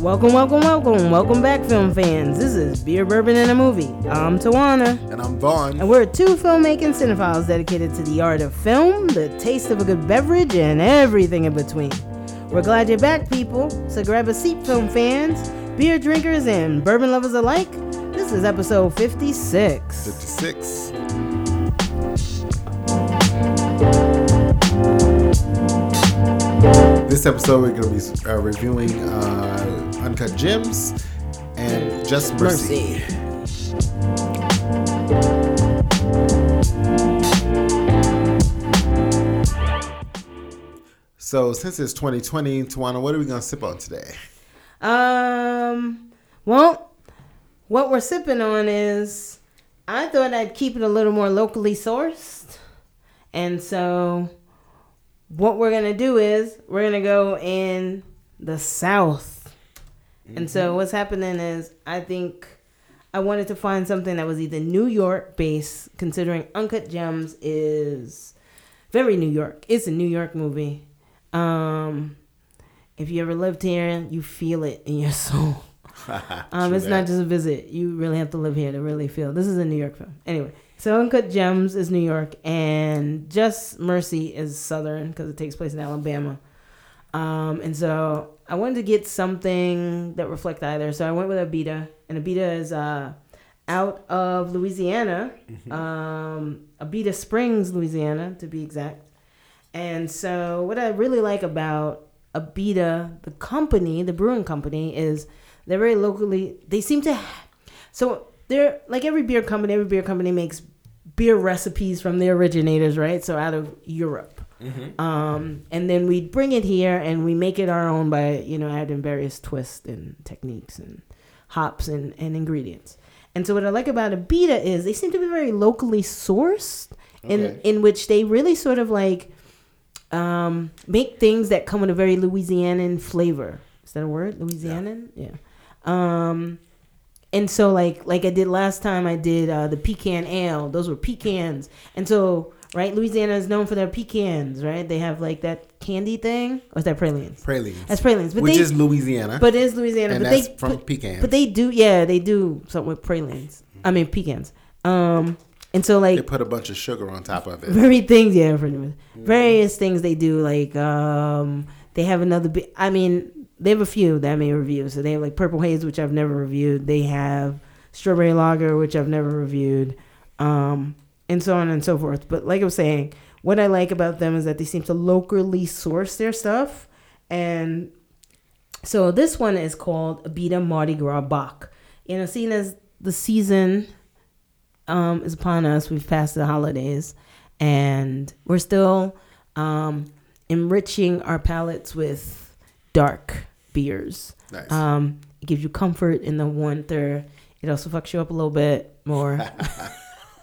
Welcome, welcome, welcome, welcome back, film fans. This is Beer, Bourbon, and a Movie. I'm Tawana. And I'm Vaughn. And we're two filmmaking cinephiles dedicated to the art of film, the taste of a good beverage, and everything in between. We're glad you're back, people. So grab a seat, film fans, beer drinkers, and bourbon lovers alike. This is episode 56. 56. This episode, we're going to be uh, reviewing uh, Uncut Gems and Just Mercy. Mercy. So, since it's 2020, Tawana, what are we going to sip on today? Um, well, what we're sipping on is I thought I'd keep it a little more locally sourced. And so what we're going to do is we're going to go in the south. And so what's happening is I think I wanted to find something that was either New York based considering Uncut Gems is very New York. It's a New York movie. Um if you ever lived here, you feel it in your soul. Um, it's not just a visit. You really have to live here to really feel. This is a New York film. Anyway, so Uncut Gems is New York, and Just Mercy is Southern because it takes place in Alabama. Um, and so I wanted to get something that reflect either. So I went with Abita, and Abita is uh, out of Louisiana, um, Abita Springs, Louisiana, to be exact. And so, what I really like about Abita, the company, the brewing company, is they're very locally. They seem to. So they're like every beer company. Every beer company makes beer recipes from their originators, right? So out of Europe. Um, and then we bring it here and we make it our own by you know adding various twists and techniques and hops and, and ingredients. And so what I like about Abita is they seem to be very locally sourced in Okay. in which they really sort of like um, make things that come with a very Louisianan flavor. Is that a word? Louisianan? Yeah. Um, and so like like I did last time, I did uh, the pecan ale. Those were pecans, and so right, Louisiana is known for their pecans, right? They have like that candy thing, or is that pralines? Pralines. That's pralines, but which they, is Louisiana. but it is Louisiana, and but that's they from but, pecans. but they do, yeah, they do something with pralines. I mean pecans. Um, and so like they put a bunch of sugar on top of it. very things yeah pretty much. various things they do like um they have another i mean they have a few that i may review so they have like purple haze which i've never reviewed. They have strawberry lager which i've never reviewed. Um and so on and so forth. But like i was saying what i like about them is that they seem to locally source their stuff. And so this one is called Abita Mardi Gras Bock. You know, seeing as the season um, is upon us, we've passed the holidays, and we're still um, enriching our palates with dark beers. Nice. Um, it gives you comfort in the winter. It also fucks you up a little bit more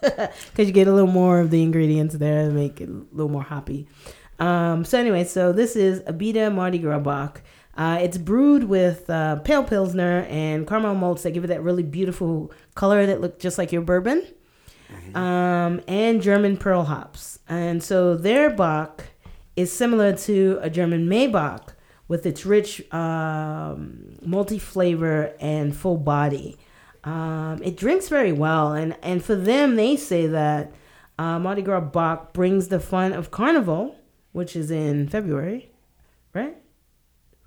because you get a little more of the ingredients there to make it a little more hoppy. Um, so anyway, so this is Abita Mardi Gras Bock. Uh, it's brewed with uh, pale pilsner and caramel malts that give it that really beautiful color that look just like your bourbon, um, and German pearl hops. And so their Bock is similar to a German Maibock with its rich um, multi flavor and full body. Um, it drinks very well, and and for them, they say that uh, Mardi Gras Bock brings the fun of Carnival, which is in February, right?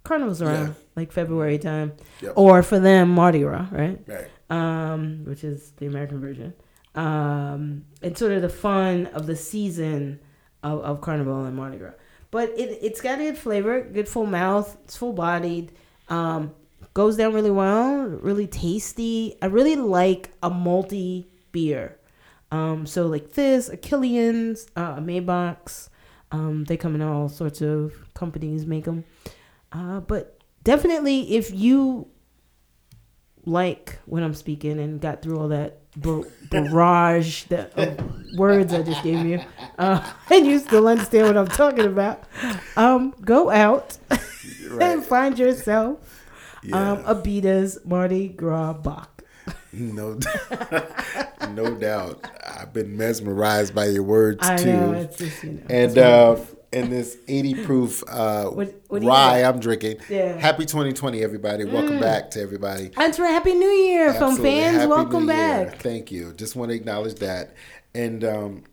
Carnival's around Yeah. like February time, Yep. or for them Mardi Gras, right? right. um, which is the American version. Um, it's sort of the fun of the season of, of Carnival and Mardi Gras. But it, it's got a good flavor, good full mouth, it's full bodied, um, goes down really well, really tasty. I really like a multi beer. Um, so like this, a Killian's, uh, Maibock's, um, they come in all sorts of companies make them. Uh, but definitely if you like when I'm speaking and got through all that bar- barrage that of words I just gave you, uh, and you still understand what I'm talking about, um, go out and find yourself Yeah. um, Abita's Mardi Gras Bock. No, no doubt. I've been mesmerized by your words I too. know, just, you know, and uh, and this 80 proof uh, What- what rye? I'm drinking. Yeah. Mm. Happy 2020, everybody. Welcome back to everybody. That's right. Happy New Year from fans. Happy Welcome New Year. back. Thank you. Just want to acknowledge that. And um,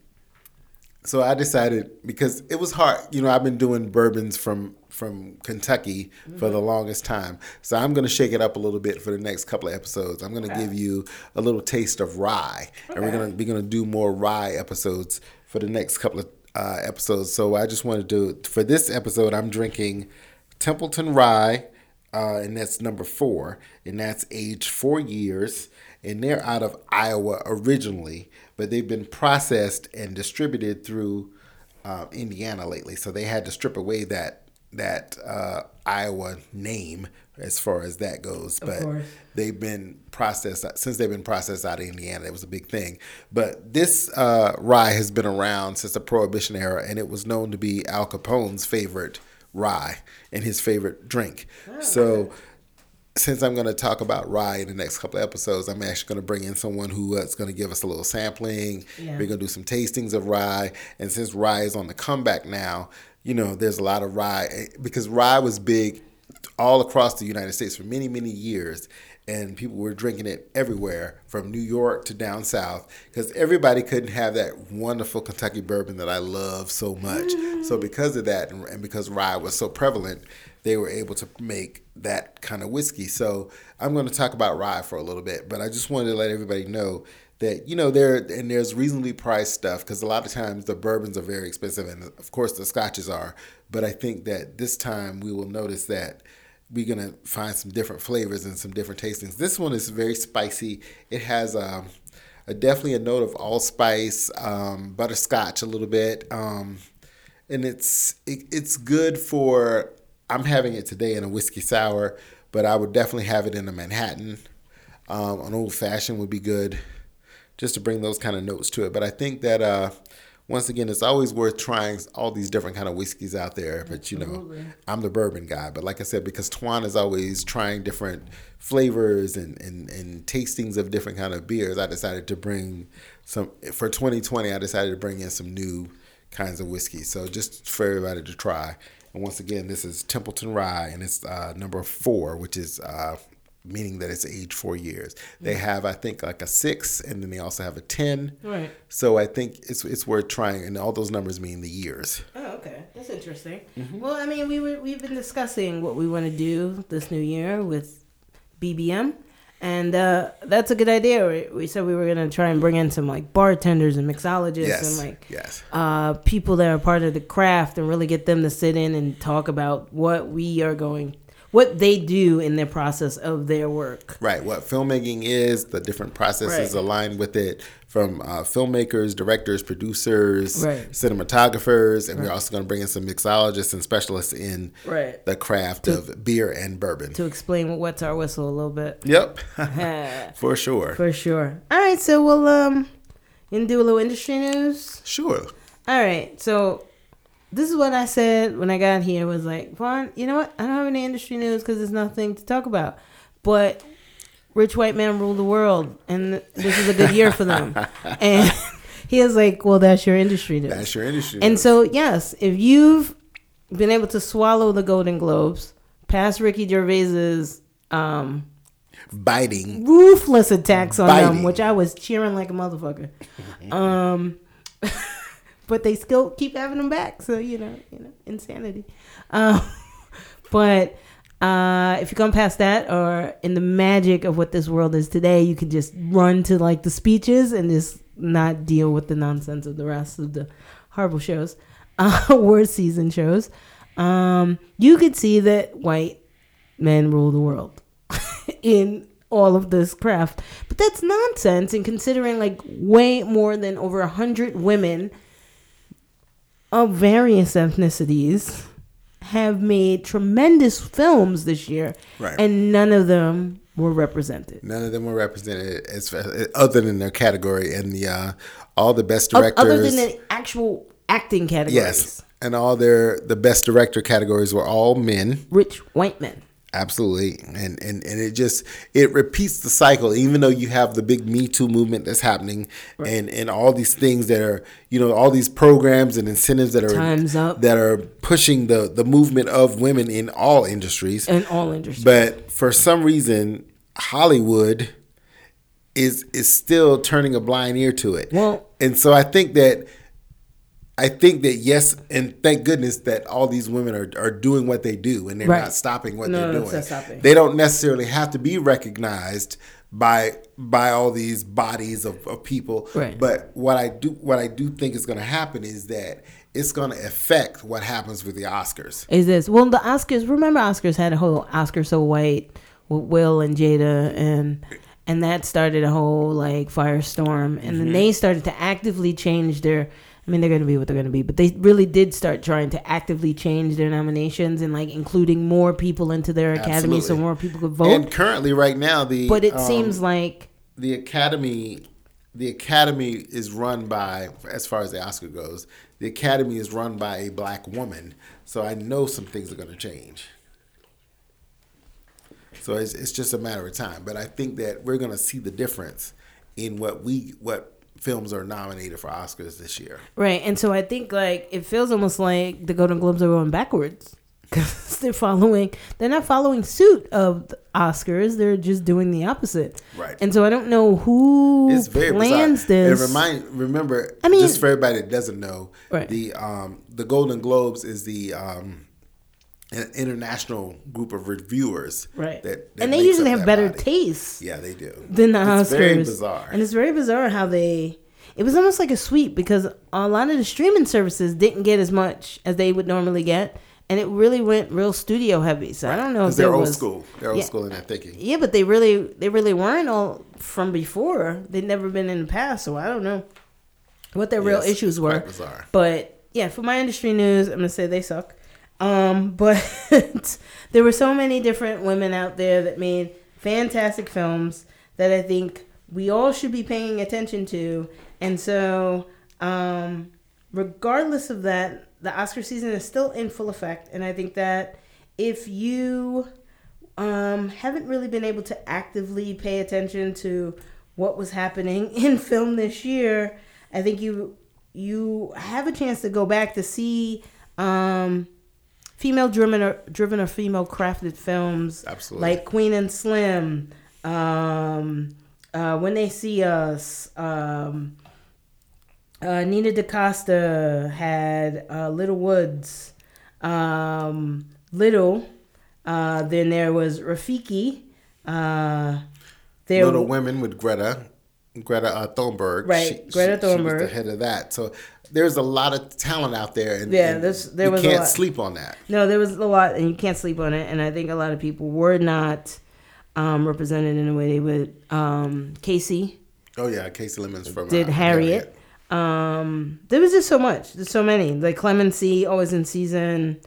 so I decided because it was hard. You know, I've been doing bourbons from from Kentucky for the longest time. So I'm going to shake it up a little bit for the next couple of episodes. I'm going to give you a little taste of rye, and we're going to be going to do more rye episodes for the next couple of uh, episodes. So I just wanted to do for this episode, I'm drinking Templeton Rye uh, and that's number four, and that's aged four years, and they're out of Iowa originally, but they've been processed and distributed through uh, Indiana lately. So they had to strip away that that uh, Iowa name as far as that goes, but course. they've been processed since they've been processed out of Indiana. It was a big thing, but this uh, rye has been around since the Prohibition era, and it was known to be Al Capone's favorite rye and his favorite drink. so, since I'm going to talk about rye in the next couple of episodes, I'm actually going to bring in someone who is going to give us a little sampling. Yeah. We're going to do some tastings of rye, and since rye is on the comeback now, you know, there's a lot of rye eh, because rye was big all across the United States for many, many years. And people were drinking it everywhere from New York to down south because everybody couldn't have that wonderful Kentucky bourbon that I love so much. So, mm. because of that, and and because rye was so prevalent, they were able to make that kind of whiskey. So, I'm going to talk about rye for a little bit, but I just wanted to let everybody know that you know there and there's reasonably priced stuff because a lot of times the bourbons are very expensive and of course the scotches are but i think that this time we will notice that we're gonna find some different flavors and some different tastings. This one is very spicy. It has um, a definitely a note of allspice um, butterscotch a little bit um, and it's it, it's good for i'm having it today in a whiskey sour but i would definitely have it in a manhattan. Um, an old fashioned would be good just to bring those kind of notes to it. But I think that uh, once again, it's always worth trying all these different kind of whiskeys out there. But you know, I'm the bourbon guy. But like I said, because Twan is always trying different flavors and, and, and tastings of different kind of beers, I decided to bring some for 2020. I decided to bring in some new kinds of whiskey. So just for everybody to try. And once again, this is Templeton Rye, and it's uh, number four, which is uh, meaning that it's aged four years. They have, I think, like a six, and then they also have a ten. Right. So I think it's it's worth trying, and all those numbers mean the years. Oh, okay. That's interesting. Mm-hmm. Well, I mean, we were, we've been discussing what we want to do this new year with BBM, and uh, that's a good idea. We, we said we were going to try and bring in some like bartenders and mixologists Yes, and like yes, uh, people that are part of the craft and really get them to sit in and talk about what we are going, what they do in their process of their work. right. What filmmaking is, the different processes Right. aligned with it, from uh, filmmakers, directors, producers, Right. cinematographers, and we're also going to bring in some mixologists and specialists in Right. the craft of beer and bourbon. To explain what's our whistle a little bit. Yep, For sure. for sure. All right, so we'll um, do a little industry news. Sure. All right, so this is what I said when I got here was like, Vaughn, you know what? I don't have any industry news because there's nothing to talk about. But rich white men rule the world, and this is a good year for them. and he was like, well, that's your industry news. That's your industry. And news. so, yes, if you've been able to swallow the Golden Globes, past Ricky Gervais's um, biting. ruthless attacks on them, which I was cheering like a motherfucker. Um, but they still keep having them back, so you know, you know, insanity. Um, but uh, if you come past that, or in the magic of what this world is today, you can just run to like the speeches and just not deal with the nonsense of the rest of the horrible shows, uh, season shows. Um, you could see that white men rule the world in all of this craft. But that's nonsense And considering like way more than over a hundred women of various ethnicities have made tremendous films this year, Right. and none of them were represented. None of them were represented as other than their category and the uh, all the best directors. Other than the actual acting categories, yes, and all their the best director categories were all men. rich white men. Absolutely, and and and it just it repeats the cycle. Even though you have the big Me Too movement that's happening, right. and and all these things that are you know all these programs and incentives that are times up that are pushing the the movement of women in all industries in all industries. But for some reason, Hollywood is is still turning a blind ear to it. Well, and so I think that I think that yes, and thank goodness that all these women are, are doing what they do and they're right. not stopping what no, they're doing. Stopping. They don't necessarily have to be recognized by by all these bodies of, of people. Right. But what I do what I do think is going to happen is that it's going to affect what happens with the Oscars. Is this well the Oscars? Remember, Oscars had a whole Oscar so white with Will and Jada and and that started a whole like firestorm and mm-hmm. then they started to actively change their I mean, they're going to be what they're going to be, but they really did start trying to actively change their nominations and like including more people into their academy Absolutely. so more people could vote. And currently, right now, the but it um, seems like the academy, the academy is run by, as far as the Oscar goes, the academy is run by a black woman. So I know some things are going to change. So it's, it's just a matter of time. But I think that we're going to see the difference in what we what films are nominated for Oscars this year. Right, and so I think like it feels almost like the Golden Globes are going backwards because they're following. They're not following suit of the Oscars. They're just doing the opposite. Right. And so I don't know who it's very plans bizarre. this. And remind remember, I mean, just for everybody that doesn't know, right. the um the Golden Globes is the um an international group of reviewers. Right. That, that and they usually have better body. taste. Yeah, they do. Than the it's Oscars. Very bizarre. And it's very bizarre how they. It was almost like a sweep because a lot of the streaming services didn't get as much as they would normally get, and it really went real studio heavy. So right. I don't know if they're old was, school. They're old yeah, school in that thinking. Yeah, but they really they really weren't all from before. They'd never been in the past, so I don't know what their yes, real issues were. But yeah, for my industry news, I'm gonna say they suck. Um, but there were so many different women out there that made fantastic films that I think we all should be paying attention to. And so, um, regardless of that, the Oscar season is still in full effect. And I think that if you um, haven't really been able to actively pay attention to what was happening in film this year, I think you you have a chance to go back to see um, female driven or driven or female crafted films Absolutely. like Queen and Slim, um, uh, When They See Us, um, uh, Nia DaCosta had uh, Little Woods, um, Little. Uh, then there was Rafiki. Uh, there Little Women with Greta. Greta uh, Thunberg. Right, she, Greta Thunberg. She was the head of that. So there's a lot of talent out there, and yeah, and there was you can't sleep on that. No, there was a lot, and you can't sleep on it. And I think a lot of people were not um, represented in a way they would. Um, Kasi. Oh yeah, Kasi Lemmons from did uh, Harriet. Harriet. Um, there was just so much. There's so many. Like Clemency, always in season.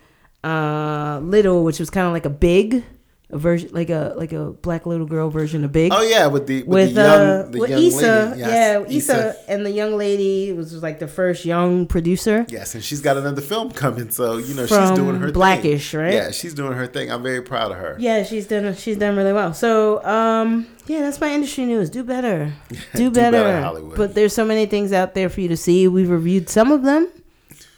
Uh, Little, which was kind of like a big a version like a like a black little girl version of Big. Oh yeah, with the with, with the young, uh, the with young Issa. Yes. yeah, Issa, Issa and the young lady was like the first young producer. Yes, and she's got another film coming, so you know From she's doing her Blackish, thing. right? Yeah, she's doing her thing. I'm very proud of her. Yeah, she's done she's done really well. So um, yeah, that's my industry news. Do better, do, do better. better Hollywood. But there's so many things out there for you to see. We've reviewed some of them.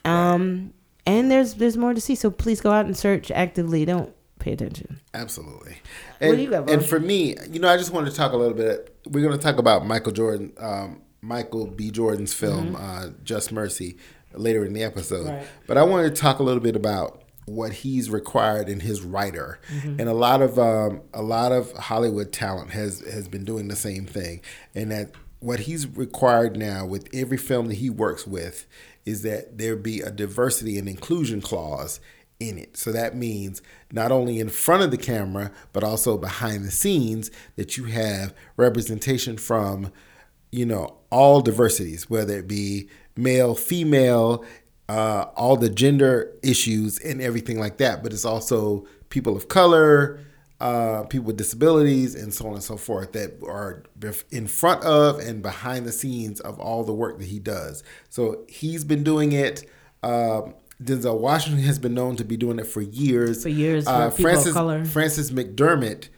Um, and there's there's more to see. So please go out and search actively. Don't pay attention. Absolutely. And, what do you got. And for me, you know, I just wanted to talk a little bit. We're going to talk about Michael Jordan, um, Michael B. Jordan's film, mm-hmm. uh, Just Mercy, later in the episode. Right. But I wanted to talk a little bit about what he's required in his writer, mm-hmm. and a lot of um, a lot of Hollywood talent has has been doing the same thing, and that what he's required now with every film that he works with is that there be a diversity and inclusion clause in it. So that means not only in front of the camera, but also behind the scenes that you have representation from, you know, all diversities, whether it be male, female, uh, all the gender issues and everything like that. But it's also people of color, uh, people with disabilities, and so on and so forth that are in front of and behind the scenes of all the work that he does. So he's been doing it. Um, Denzel Washington has been known to be doing it for years. For years, for uh, of Francis color. Frances McDormand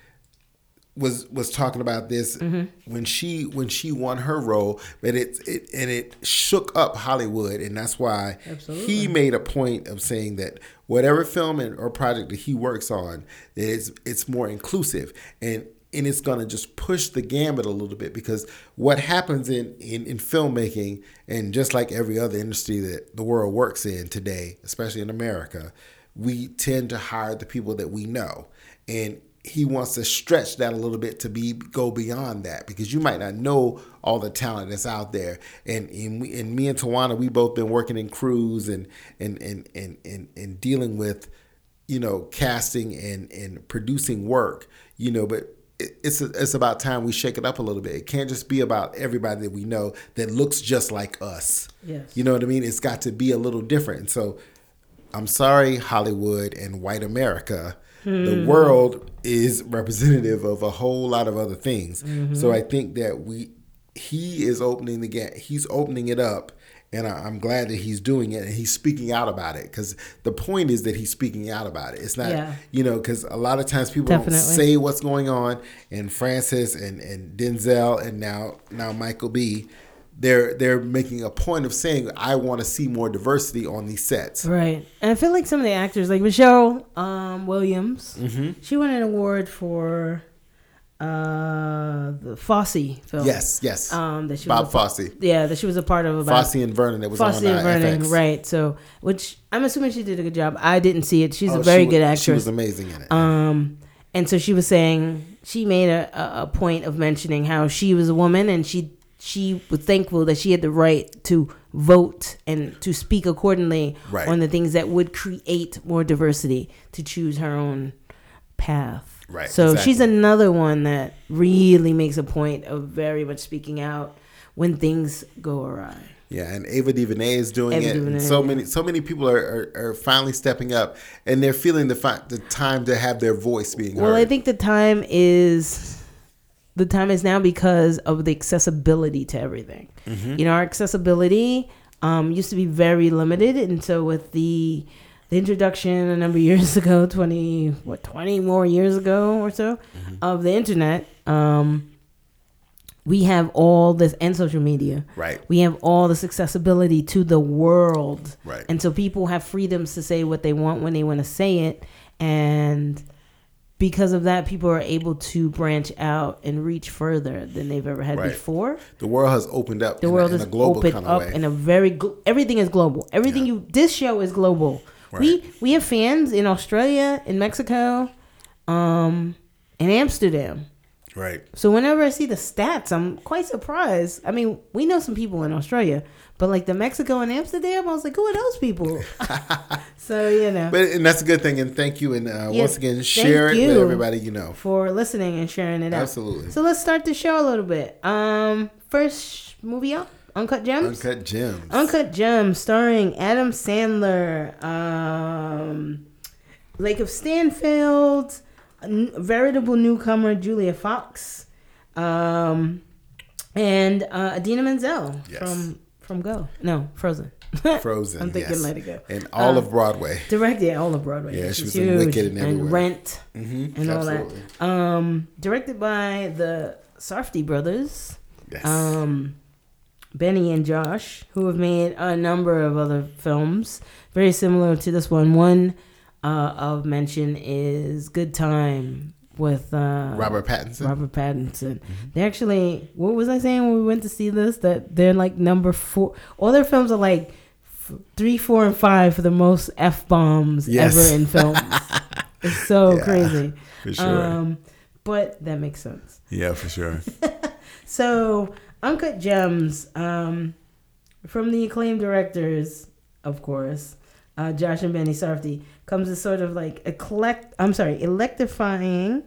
was was talking about this Mm-hmm. when she when she won her role, but it it and it shook up Hollywood, and that's why he made a point of saying that whatever film and, or project that he works on, that it's it's more inclusive and. And it's going to just push the gambit a little bit because what happens in, in, in filmmaking, and just like every other industry that the world works in today, especially in America, we tend to hire the people that we know. And he wants to stretch that a little bit to be go beyond that because you might not know all the talent that's out there. And and, we, and me and Tawana, we both been working in crews and and and and and, and dealing with you know casting and and producing work. You know, but it- it's it's about time we shake it up a little bit. It can't just be about everybody that we know that looks just like us. Yes. You know what I mean? It's got to be a little different. And so I'm sorry, Hollywood and white America. The hmm. world is representative of a whole lot of other things. So mm-hmm. I think that we he is opening the gap. He's opening it up, and I, I'm glad that he's doing it and he's speaking out about it. Because the point is that he's speaking out about it. It's not, Yeah. you know, because a lot of times people Definitely. don't say what's going on. And Frances and and Denzel and now now Michael B. They're they're making a point of saying I want to see more diversity on these sets. Right. And I feel like some of the actors, like Michelle um, Williams, Mm-hmm. she won an award for uh, the Fosse film. Yes, yes. Um, that she Bob was a, Fosse, Yeah, that she was a part of about Fosse and Verdon. That was Fosse on uh, and Verdon, FX. right? So, which I'm assuming she did a good job. I didn't see it. She's Oh, a very she good actress. She was amazing in it. Um, and so she was saying she made a, a, a point of mentioning how she was a woman and she she was thankful that she had the right to vote and to speak accordingly Right. on the things that would create more diversity to choose her own path. Right, So exactly. she's another one that really makes a point of very much speaking out when things go awry. Yeah, and Ava DuVernay is doing Ava it. DuVernay, so yeah. many, so many people are, are, are finally stepping up, and they're feeling the fi- the time to have their voice being Well, heard. I think the time is the time is now because of the accessibility to everything. Mm-hmm. You know, our accessibility um, used to be very limited, and so with the the introduction a number of years ago, twenty what twenty more years ago or so, Mm-hmm. of the internet, um, we have all this and social media. right, We have all this accessibility to the world. Right. And so people have freedoms to say what they want when they want to say it. And because of that, people are able to branch out and reach further than they've ever had Right. before. the world has opened up. The world a, in is a global opened up way. in a very, gl- everything is global. Everything Yeah. you, this show is global. We, Right. we have fans in Australia, in Mexico, um, in Amsterdam. right, So whenever I see the stats, I'm quite surprised. I mean, we know some people in Australia, but like the Mexico and Amsterdam, I was like, who are those people? so you know, but and that's a good thing. And thank you. And uh, Yeah, once again, share it with everybody you know. for listening and sharing it out. Absolutely. So let's start the show a little bit. Um, first movie up, Uncut Gems. Uncut gems. Uncut Gems, starring Adam Sandler, um, Lakeith Stanfield, veritable newcomer Julia Fox, um, and uh, Idina Menzel Yes. from from Go. No, Frozen. Frozen. I'm thinking yes. Let It Go. And all Um, of Broadway. Directed all of Broadway. Yeah, she was in. Wicked and everywhere. Rent Mm-hmm. and all that. Um, directed by the Safdie brothers. Yes. Um, Benny and Josh, who have made a number of other films very similar to this one. One uh, of mention is Good Time with uh, Robert Pattinson. Robert Pattinson. They actually, what was I saying when we went to see this? That they're like number four. All their films are like f- three, four, and five for the most f bombs Yes. ever in films. it's so Yeah, crazy. for sure. Um, but that makes sense. yeah, for sure. So, Uncut Gems, um, from the acclaimed directors, of course, uh, Josh and Benny Safdie, comes a sort of like eclect. I'm sorry, electrifying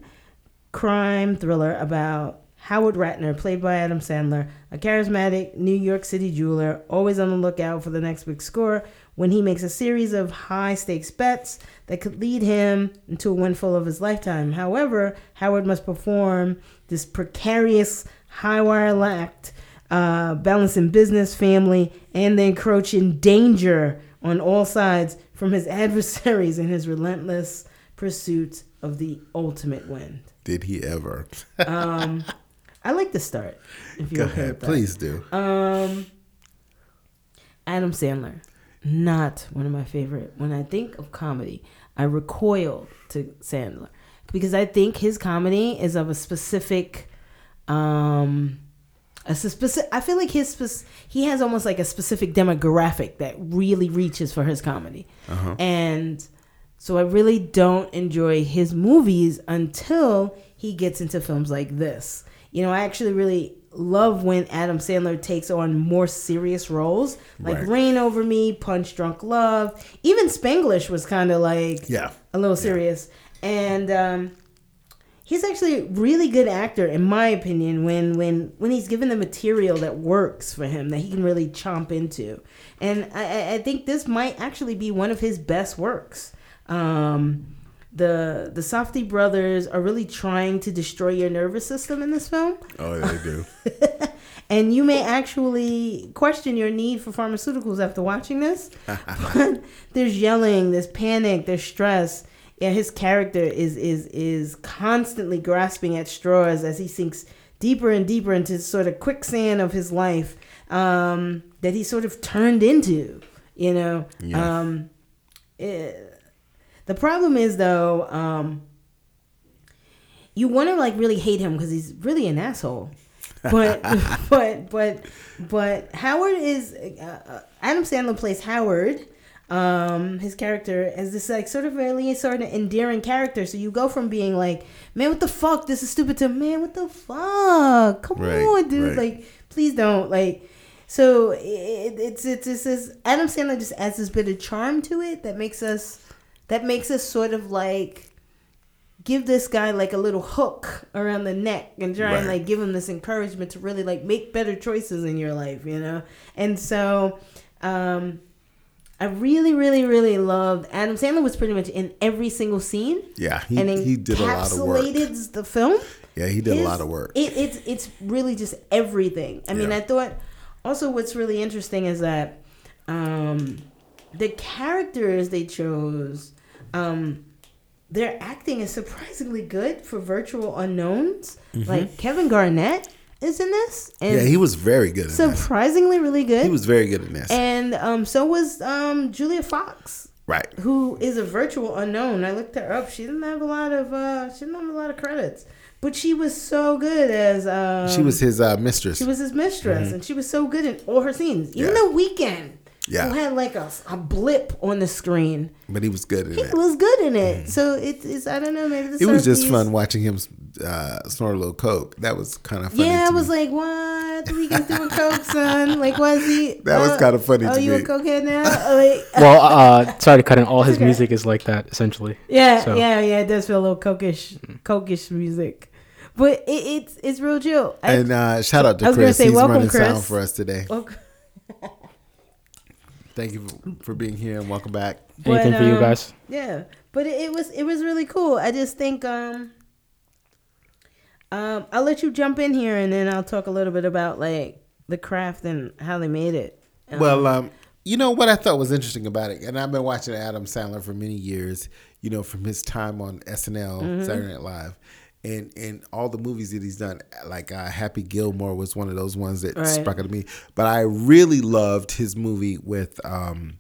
crime thriller about Howard Ratner, played by Adam Sandler, a charismatic New York City jeweler, always on the lookout for the next big score. When he makes a series of high stakes bets that could lead him into a windfall of his lifetime. However, Howard must perform this precarious high wire act, uh, balancing business, family, and the encroaching danger on all sides from his adversaries in his relentless pursuit of the ultimate win. Did he ever? Um, I like to start. If you're okay ahead, please do. Um, Adam Sandler, not one of my favorite. When I think of comedy, I recoil to Sandler because I think his comedy is of a specific, um, a specific. I feel like his spec- he has almost like a specific demographic that really reaches for his comedy, Uh-huh. and so I really don't enjoy his movies until he gets into films like this. You know, I actually really love when Adam Sandler takes on more serious roles, like Right. Reign Over Me, Punch Drunk Love. Even Spanglish was kind of like Yeah. a little serious. And um, he's actually a really good actor, in my opinion, when when when he's given the material that works for him, that he can really chomp into. And I, I- think this might actually be one of his best works. Um, the the Safdie brothers are really trying to destroy your nervous system in this film, Oh, they do. and you may actually question your need for pharmaceuticals after watching this. but there's yelling, there's panic, there's stress. Yeah, his character is is is constantly grasping at straws as he sinks deeper and deeper into sort of quicksand of his life um, that he sort of turned into. You know, Yeah. um, it- the problem is though, um, you want to like really hate him because he's really an asshole. But but but but Howard is uh, uh, Adam Sandler plays Howard. Um, his character as this like sort of really sort of endearing character. So you go from being like, man, what the fuck, this is stupid, to man, what the fuck, come Right, on, dude, right. like please don't like. So it, it's it's it's this Adam Sandler just adds this bit of charm to it that makes us that makes us sort of like give this guy like a little hook around the neck and try and like give him this encouragement to really like make better choices in your life, you know? And so um I really, really, really loved Adam Sandler was pretty much in every single scene Yeah, he, and he did a lot of work. encapsulated the film. Yeah, he did a lot of work. It, it's it's really just everything. I mean, Yeah. I thought also what's really interesting is that um, the characters they chose, um, their acting is surprisingly good for virtual unknowns. Like Kevin Garnett is in this, and Mm-hmm. yeah, he was very good surprisingly really good. He was very good in this. and um, so was um, Julia Fox right. who is a virtual unknown. I looked her up. She didn't have a lot of uh, she didn't have a lot of credits, but she was so good as um, She was his uh, mistress. she was his mistress, and she was so good in all her scenes. Even Yeah. the Weeknd, Yeah. who had like a, a blip on the screen, but he was good in he it. was good in it. So it is I don't know maybe the. It was just Softies- fun watching him uh, snort a little coke. That was kind of funny. Yeah, I was me. like, what? The Weeknd's doing coke, son. Like, was he? That was uh, kinda funny Oh, to you me. a cokehead now? like, Well, uh, sorry to cut in. All his okay. music is like that, essentially. Yeah, So- yeah, yeah. It does feel a little cokish, cokish music, but it, it's it's real chill. I- and uh, shout out I to was Chris. say, He's welcome, running sound for us today. well, Thank you for being here and welcome back. But, Anything for you um, guys? yeah, but it, it was it was really cool. I just think um um I'll let you jump in here and then I'll talk a little bit about like the craft and how they made it. Um, Well, um, you know what I thought was interesting about it, and I've been watching Adam Sandler for many years. You know, from his time on SNL, Mm-hmm. Saturday Night Live, and and all the movies that he's done. Like uh, Happy Gilmore was one of those ones that Right. struck out to me. But I really loved his movie with. Um,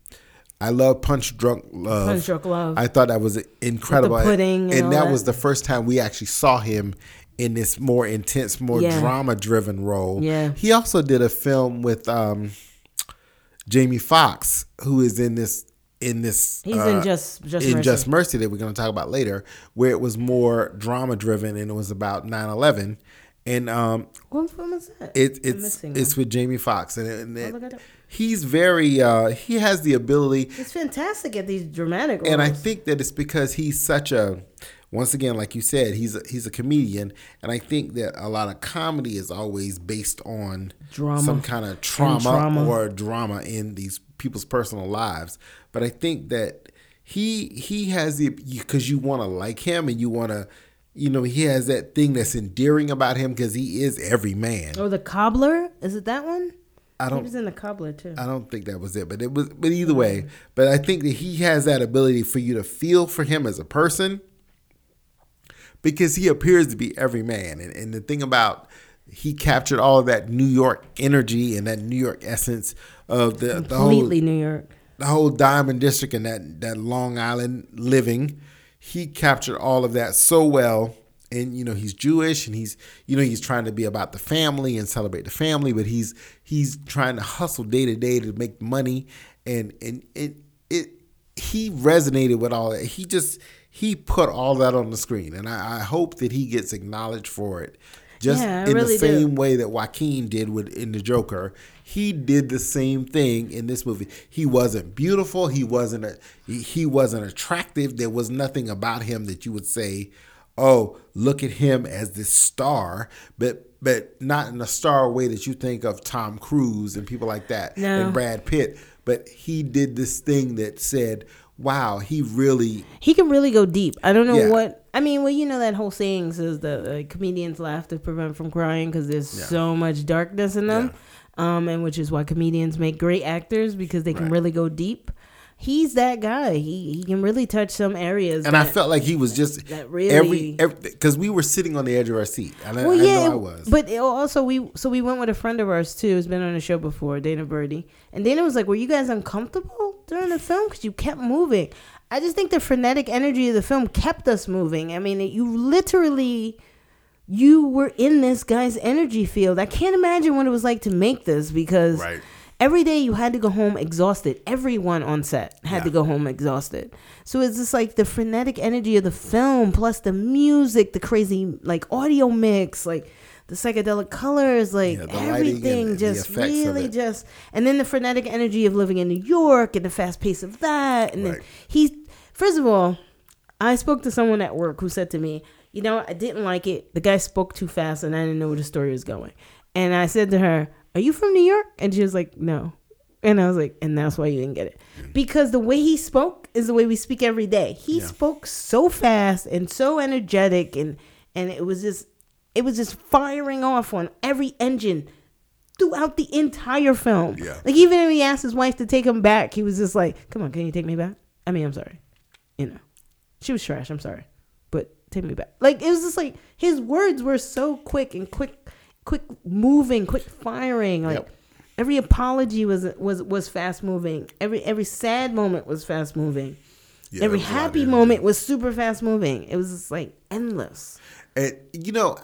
I love Punch Drunk Love. Punch Drunk Love. I thought that was incredible, pudding and and that that. was the first time we actually saw him in this more intense, more Yeah. drama-driven role. Yeah. He also did a film with um, Jamie Foxx, who is in this in this He's uh, in Just Just in Mercy. Just Mercy that we're going to talk about later, where it was more drama driven and it was about 9-11. and um, what film is that? it, it's it's one. with Jamie Foxx and, it- and it- up. he's very uh, he has the ability He's fantastic at these dramatic roles. and I think that it's because he's such a once again, like you said, he's a, he's a comedian, and I think that a lot of comedy is always based on Drama. some kind of trauma, trauma. or drama in these people's personal lives. But I think that he he has the because you want to like him and you want to. You know, he has that thing that's endearing about him because he is every man. Oh, the cobbler is it that one? I don't He was in the cobbler too. I don't think that was it, but it was. But either way, but I think that he has that ability for you to feel for him as a person, because he appears to be every man. And, and the thing about he captured all of that New York energy and that New York essence of the the whole New York. the whole Diamond District and that that Long Island living. He captured all of that so well. And you know he's Jewish, and he's you know he's trying to be about the family and celebrate the family, but he's he's trying to hustle day to day to make money, and and it it he resonated with all that. He just he put all that on the screen, and I, I hope that he gets acknowledged for it. Just Yeah, in really the do. same way that Joaquin did with in the Joker, he did the same thing in this movie. He wasn't beautiful. He wasn't a, he, he wasn't attractive. There was nothing about him that you would say, "Oh, look at him as this star." But but not in a star way that you think of Tom Cruise and people like that No. and Brad Pitt. But he did this thing that said, "Wow, he really." He can really go deep. I don't know Yeah. what. I mean, well, you know that whole saying says that uh, comedians laugh to prevent from crying because there's Yeah. so much darkness in them, um, and which is why comedians make great actors because they can Right. really go deep. He's that guy. He he can really touch some areas. And I felt like he was just that really- every because we were sitting on the edge of our seat. And I, Well, I yeah, know I it- was. but also we so we went with a friend of ours too, who's been on the show before, Dana Birdie, and Dana was like, "Were you guys uncomfortable during the film because you kept moving?" I just think the frenetic energy of the film kept us moving. I mean, you literally you were in this guy's energy field. I can't imagine what it was like to make this because Right. every day you had to go home exhausted. Everyone on set had to go home exhausted. So it's just like the frenetic energy of the film plus the music, the crazy like audio mix, like the psychedelic colors, like Yeah, the lighting and everything just really just and then the frenetic energy of living in New York and the fast pace of that. And then he first of all, I spoke to someone at work who said to me, you know, I didn't like it. The guy spoke too fast and I didn't know where the story was going. And I said to her, Are you from New York? And she was like, No. And I was like, and that's why you didn't get it. Mm. Because the way he spoke is the way we speak every day. He Yeah. spoke so fast and so energetic and and it was just it was just firing off on every engine throughout the entire film. Yeah. Like even when he asked his wife to take him back, he was just like, Come on, can you take me back? I mean, I'm sorry. You know. She was trash, I'm sorry. But take me back. Like it was just like his words were so quick and quick quick moving, quick firing. Like Yep. every apology was was was fast moving. Every every sad moment was fast moving. Yeah, every there was a lot of happy moment was super fast moving. It was just like endless. And you know,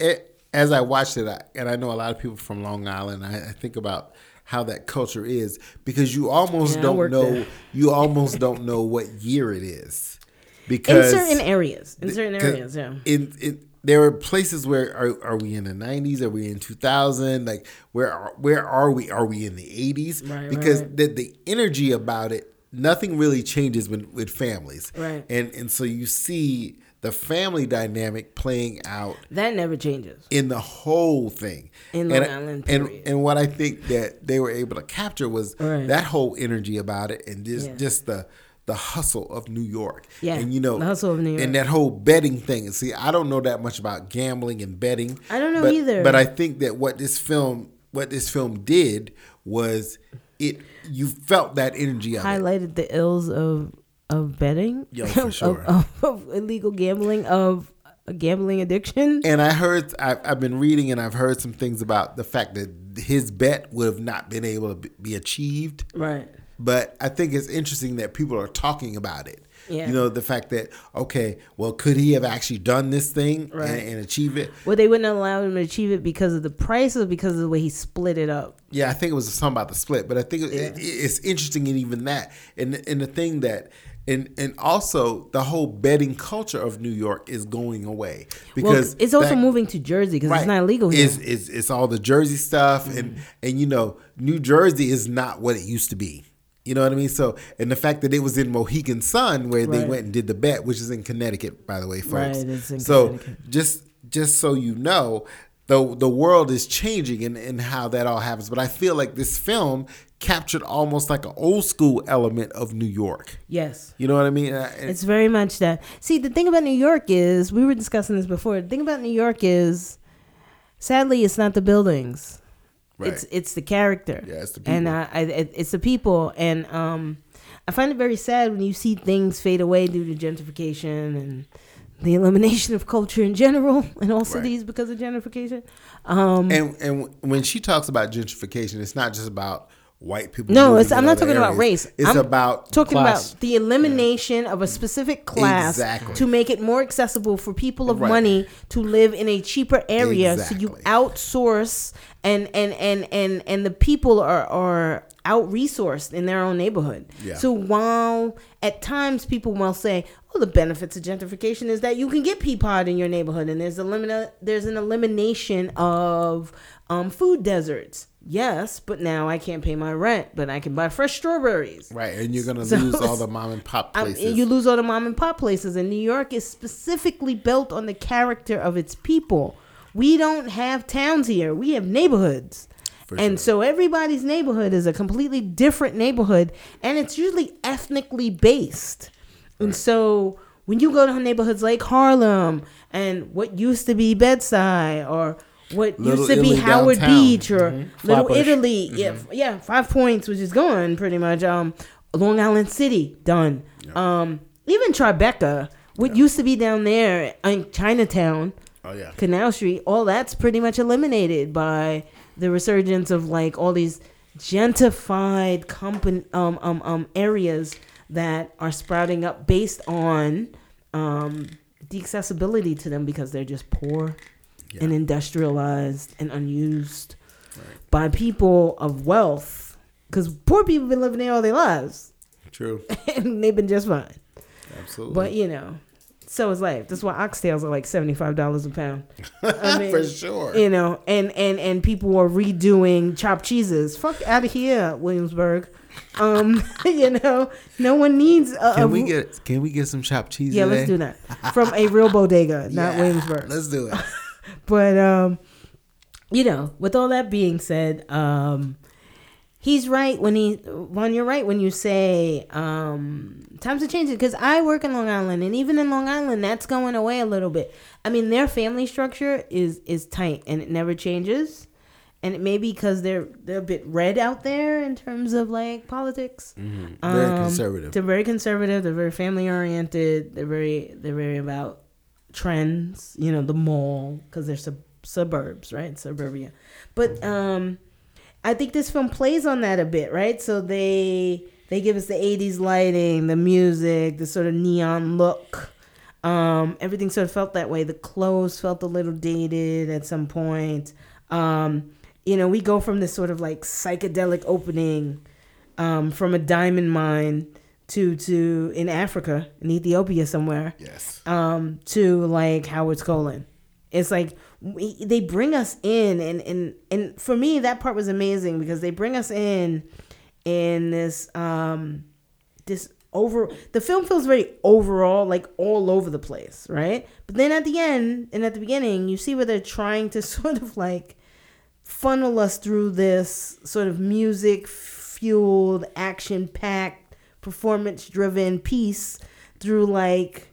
it, as I watched it, I, and I know a lot of people from Long Island, I, I think about how that culture is because you almost Yeah, don't know. there. You almost don't know what year it is because In certain areas. In certain areas, yeah. In, in there are places where are, are we in the 90s? Are we in 2000? Like where are, where are we? Are we in the 80s? Right, because right. the the energy about it, nothing really changes with with families. Right. And and so you see the family dynamic playing out That never changes. in the whole thing. In and, Long Island, and period. and what I think that they were able to capture was Right. that whole energy about it and just Yeah. just the the hustle of New York. Yeah, And you know the hustle of New York. And that whole betting thing. And See, I don't know that much about gambling and betting. I don't know but, either. But I think that what this film what this film did was it you felt that energy of it. Highlighted the ills of of betting, Yo, for of- sure. of, of illegal gambling, of a gambling addiction. And I heard, I've, I've been reading and I've heard some things about the fact that his bet would have not been able to be- achieved. Right. But I think it's interesting that people are talking about it. Yeah. You know, the fact that, okay, well, could he have actually done this thing Right. and, and achieve it? Well, they wouldn't allow him to achieve it because of the price or because of the way he split it up. Yeah, I think it was something about the split, but I think it, it, it's interesting in even that. And, and the thing that, and, and also the whole betting culture of New York is going away Well, because it's also that- moving to Jersey because it's not illegal here. It's, it's, it's all the Jersey stuff, and mm-hmm. and you know, New Jersey is not what it used to be. You know what I mean? So, and the fact that it was in Mohegan Sun where they went and did the bet, which is in Connecticut, by the way, folks. Right, so just just so you know, the the world is changing and and how that all happens. But I feel like this film captured almost like an old school element of New York. yes. You know what I mean? Uh, and- It's very much that. See, the thing about New York is, we were discussing this before. The thing about New York is, sadly, it's not the buildings. It's Right. it's it's the character. Yeah, it's the And people. uh, I, it, it's the people, and um, I find it very sad when you see things fade away due to gentrification and the elimination of culture in general in all cities because of gentrification. Um, And and when she talks about gentrification, it's not just about white people. No, it's- I'm not other talking about race. It's I'm about talking class. about the elimination of a specific class Exactly. to make it more accessible for people of Right. money to live in a cheaper area so you Exactly. outsource and and and and and the people are are out resourced in their own neighborhood Yeah. so while at times people will say oh the benefits of gentrification is that you can get peapod in your neighborhood and there's a limit there's an elimination of um, food deserts yes but now i can't pay my rent but i can buy fresh strawberries right, and you're gonna So lose all the mom and pop places. you lose all the mom and pop places, and New York is specifically built on the character of its people. We don't have towns here; we have neighborhoods, For and sure. so everybody's neighborhood is a completely different neighborhood, and it's usually ethnically based. And so when you go to neighborhoods like Harlem and what used to be Bed-Stuy or what Little used to be Howard downtown. Mm-hmm. Beach or Little Flatbush. Italy, yeah, f- yeah, Five Points, which is gone pretty much. Um, Long Island City, done. Um, even Tribeca, what used to be down there in Chinatown, oh yeah, Canal Street, all that's pretty much eliminated by the resurgence of like all these gentrified company um, um, um, areas that are sprouting up based on um, the accessibility to them because they're just poor Yeah. and industrialized and unused by people of wealth because poor people have been living there all their lives true, and they've been just fine absolutely. but you know so is life that's why oxtails are like $75 a pound I mean, for sure. you know, and and and people are redoing chopped cheeses. Fuck out of here, Williamsburg. Um, you know, no one needs. A, a can we get can we get some chopped cheese? Yeah, let's do that from a real bodega, not Yeah, Williamsburg. Let's do it. But um, you know, with all that being said, um, he's right when he. When you're right when you say um, times are changing because I work in Long Island, and even in Long Island, that's going away a little bit. I mean, their family structure is is tight, and it never changes. And it may be because they're they're a bit red out there in terms of like politics. Very Um, conservative. They're very conservative. They're very family oriented. They're very they're very about trends. You know, the mall because they're sub- suburbs, right? Suburbia. But um, I think this film plays on that a bit, right? So they they give us the '80s lighting, the music, the sort of neon look. Um, everything sort of felt that way. The clothes felt a little dated at some point. Um, you know, we go from this sort of like psychedelic opening um, from a diamond mine to to in Africa, in Ethiopia somewhere, yes. um, to like Howard's colon. It's like we, they bring us in, and and and for me that part was amazing because they bring us in in this um this over the film feels very overall like all over the place right but then at the end and at the beginning you see where they're trying to sort of like funnel us through this sort of music fueled action packed performance driven piece through like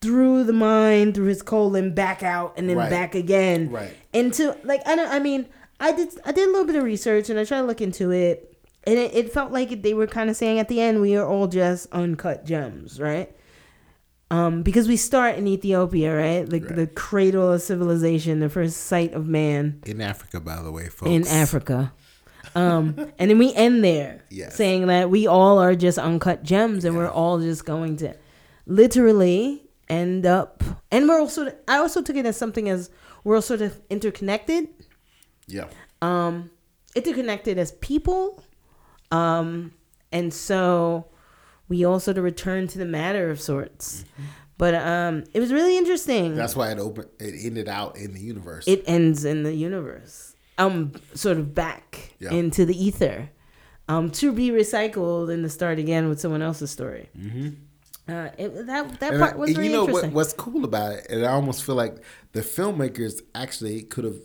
through the mind through his colon back out and then Right. back again Right. into like I don't I mean I did I did a little bit of research and I tried to look into it and it, it felt like they were kind of saying at the end we are all just uncut gems right um because we start in Ethiopia right like Right. the cradle of civilization the first site of man In Africa, by the way, folks. in Africa um and then we end there Yes. saying that we all are just uncut gems and we're all just going to literally end up and we're also I also took it as something as we're all sort of interconnected Yeah. um interconnected as people um and so we all sort of return to the matter of sorts but um it was really interesting That's why it opened. It ended out in the universe. it ends in the universe um sort of back Yeah. into the ether um to be recycled and to start again with someone else's story mm-hmm. uh it, that that And, part I- was and really you know what, what's cool about it? And I almost feel like the filmmakers actually could have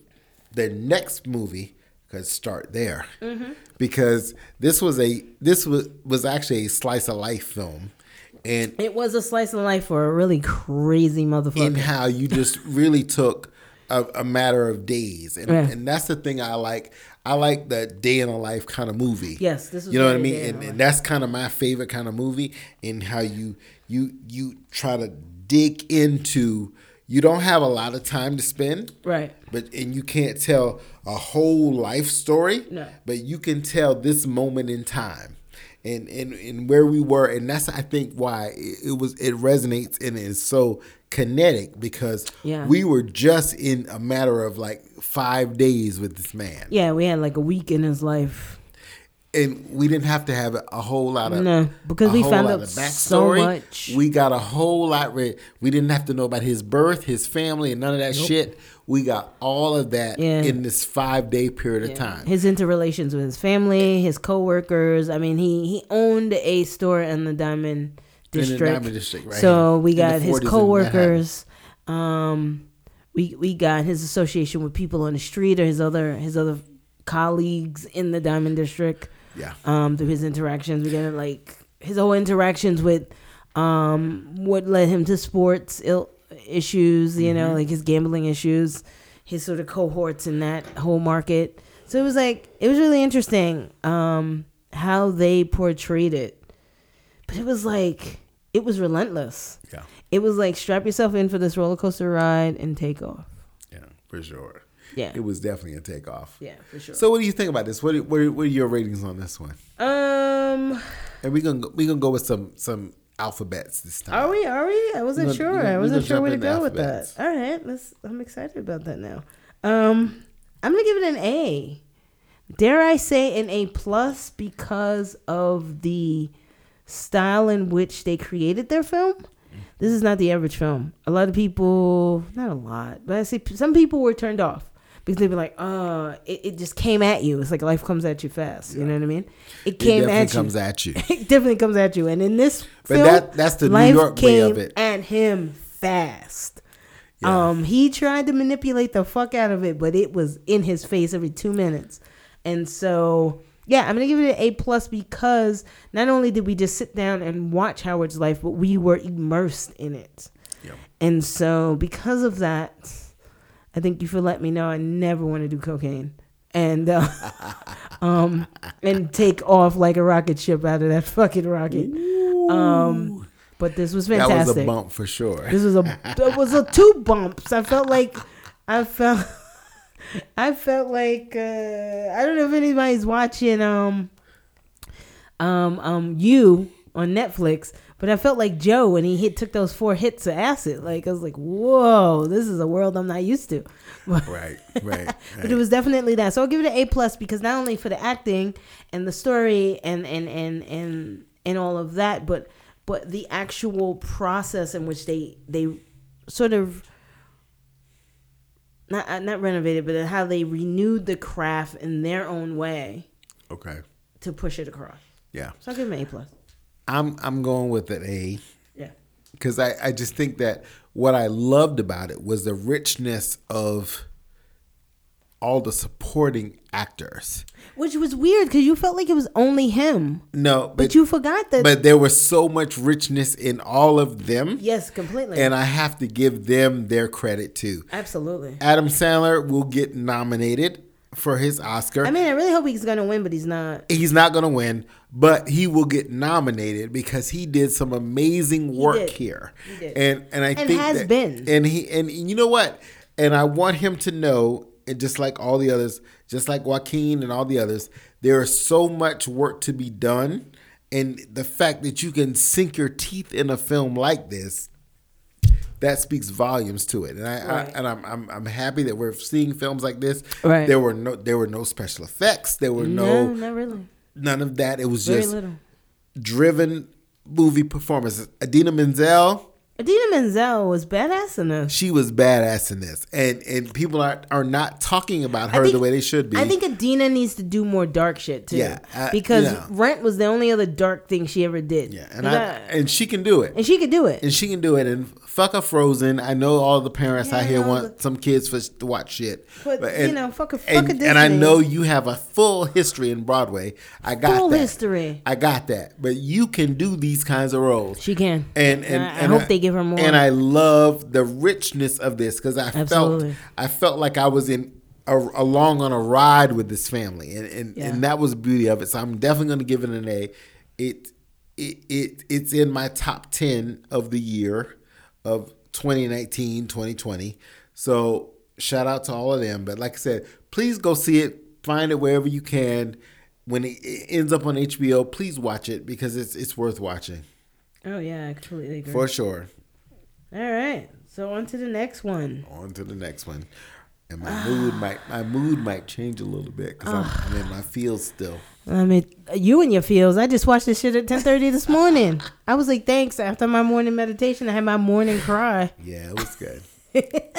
their next movie could start there Mm-hmm. because this was a this was was actually a slice of life film, and it was a slice of life for a really crazy motherfucker in how you just really took a, a matter of days, and, Yeah. and that's the thing I like. I like the day in a life kind of movie. Yes, this was you know what I mean, and, and that's kind of my favorite kind of movie. In how you you you try to dig into. You don't have a lot of time to spend, Right. but and you can't tell a whole life story. No. But you can tell this moment in time. And, and, and where we were and that's I think why it, it was it resonates and is so kinetic because Yeah. we were just in a matter of like five days with this man Yeah, we had like a week in his life. and we didn't have to have a whole lot of No, because we found out so much. We got a whole lot. Re- we didn't have to know about his birth, his family, and none of that shit. We got all of that Yeah. in this five day period of time. His interrelations with his family, his coworkers. I mean, he he owned a store in the Diamond District. the. Diamond District, right So here. we got his 40s in coworkers. Um, we we got his association with people on the street or his other his other colleagues in the Diamond District. Yeah. Um, through his interactions, we got like his whole interactions with um what led him to sports Ill, issues. You Mm-hmm. know, like his gambling issues, his sort of cohorts in that whole market. So it was like it was really interesting um how they portrayed it, but it was like it was relentless. Yeah, It was like strap yourself in for this roller coaster ride and take off. yeah, for sure. Yeah. It was definitely a takeoff. Yeah, for sure. So, what do you think about this? What are, what are, what are your ratings on this one? um, And we gonna go- we gonna go with some some alphabets this time. are we? Are we? I wasn't We're gonna- sure. we're I wasn't sure where to into go with that. All right, let's. I'm excited about that now. Um, I'm gonna give it an A. Dare I say an A plus because of the style in which they created their film. This is not the average film. A lot of people, not a lot, but I see some people were turned off because they'd be like, "Uh, it, it just came at you. It's like life comes at you fast." You know what I mean? It It came definitely at you. Definitely comes at you. it definitely comes at you. And in this But film, that- that's the New York way of it. at him fast. Yeah. Um, he tried to manipulate the fuck out of it, but it was in his face every two minutes. And so, yeah, I'm gonna give it an A plus because not only did we just sit down and watch Howard's life, but we were immersed in it. Yeah. And so, because of that, I think you should let me know I never want to do cocaine and uh, um and take off like a rocket ship out of that fucking rocket. Um, but this was fantastic. That was a bump for sure. This was a it was a two bumps. I felt like I felt I felt like uh, I don't know if anybody's watching um um um you on Netflix, but I felt like Joe when he hit took those four hits of acid. Like I was like, whoa, this is a world I'm not used to. But, Right, right. but it was definitely that. So I'll give it an A plus because not only for the acting and the story and and and and and all of that, but but the actual process in which they they sort of not uh, not renovated, but how they renewed the craft in their own way okay. to push it across. Yeah. So I'll give them an A plus. I'm I'm going with an A Yeah. because I, I just think that what I loved about it was the richness of all the supporting actors. Which was weird because you felt like it was only him, No, but, but you forgot that. but there was so much richness in all of them, yes, completely. and I have to give them their credit too. Absolutely. Adam Sandler will get nominated for his Oscar. I mean, I really hope he's gonna win, but he's not. He's not going to win, but he will get nominated because he did some amazing work did. here. He did. And and I And think has that- been. And he and you know what? And I want him to know and just like all the others, just like Joaquin and all the others, there is so much work to be done and the fact that you can sink your teeth in a film like this that speaks volumes to it, and I, Right. I and I'm, I'm I'm happy that we're seeing films like this. Right. There were no there were no special effects. There were No, no not really. none of that. It was Very just little. driven movie performances. Idina Menzel, Idina Menzel was badass in this. she was badass in this, and and people are are not talking about her think- the way they should be. I think Idina needs to do more dark shit too. Yeah, uh, because yeah. Rent was the only other dark thing she ever did. yeah, and Cause I, and she can do it, and she can do it. and she can do it. And fuck a Frozen. I know all the parents out here want but- some kids for, to watch shit. But, you know, fuck a- fuck and, a and I know you have a full history in Broadway. I got Full that. history. I got that. But you can do these kinds of roles. She can. and and, I- I and hope they give her more. And I love the richness of this because I Absolutely. felt I felt like I was in a, along on a ride with this family, and and, Yeah. and that was the beauty of it. So I'm definitely going to give it an A. It it it it's in my top ten of the year of 2019 2020. So shout out to all of them. But like I said, please go see it. Find it wherever you can. When it it ends up on HBO, please watch it because it's it's worth watching Oh yeah, I completely agree. for sure. All right, so on to the next one. On to the next one. And my mood might my mood might change a little bit because I'm, I'm in my feels still. I mean, you and your feels. I just watched this shit at ten thirty this morning. I was like, thanks. After my morning meditation, I had my morning cry, Yeah, it was good.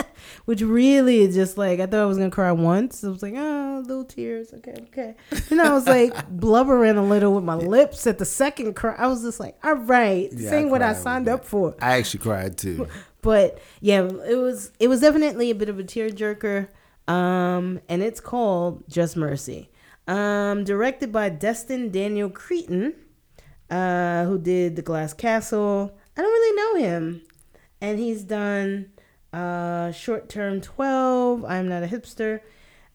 which really is just like I thought I was gonna cry once. I was like, oh, little tears. Okay, okay. And I was like blubbering a little with my lips at the second cry. I was just like, all right, Yeah, I ain't what I signed up for. I actually cried too. But yeah, it was it was definitely a bit of a tearjerker. Um, and it's called Just Mercy. Um, directed by Destin Daniel Cretton, uh, who did The Glass Castle. I don't really know him, and he's done uh, Short Term Twelve. I'm not a hipster.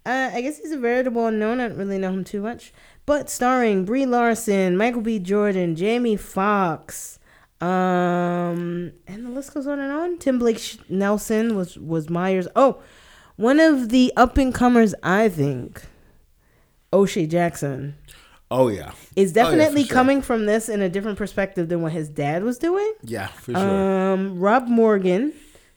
Uh, I guess he's a veritable unknown. I don't really know him too much. But starring Brie Larson, Michael B. Jordan, Jamie Foxx, um, and the list goes on and on. Tim Blake Nelson was was Myers. Oh, one of the up and comers, I think, O'Shea Jackson Oh yeah. is Oh, yeah, definitely sure. coming from this in a different perspective than what his dad was doing. Yeah, for sure. Um, Rob Morgan,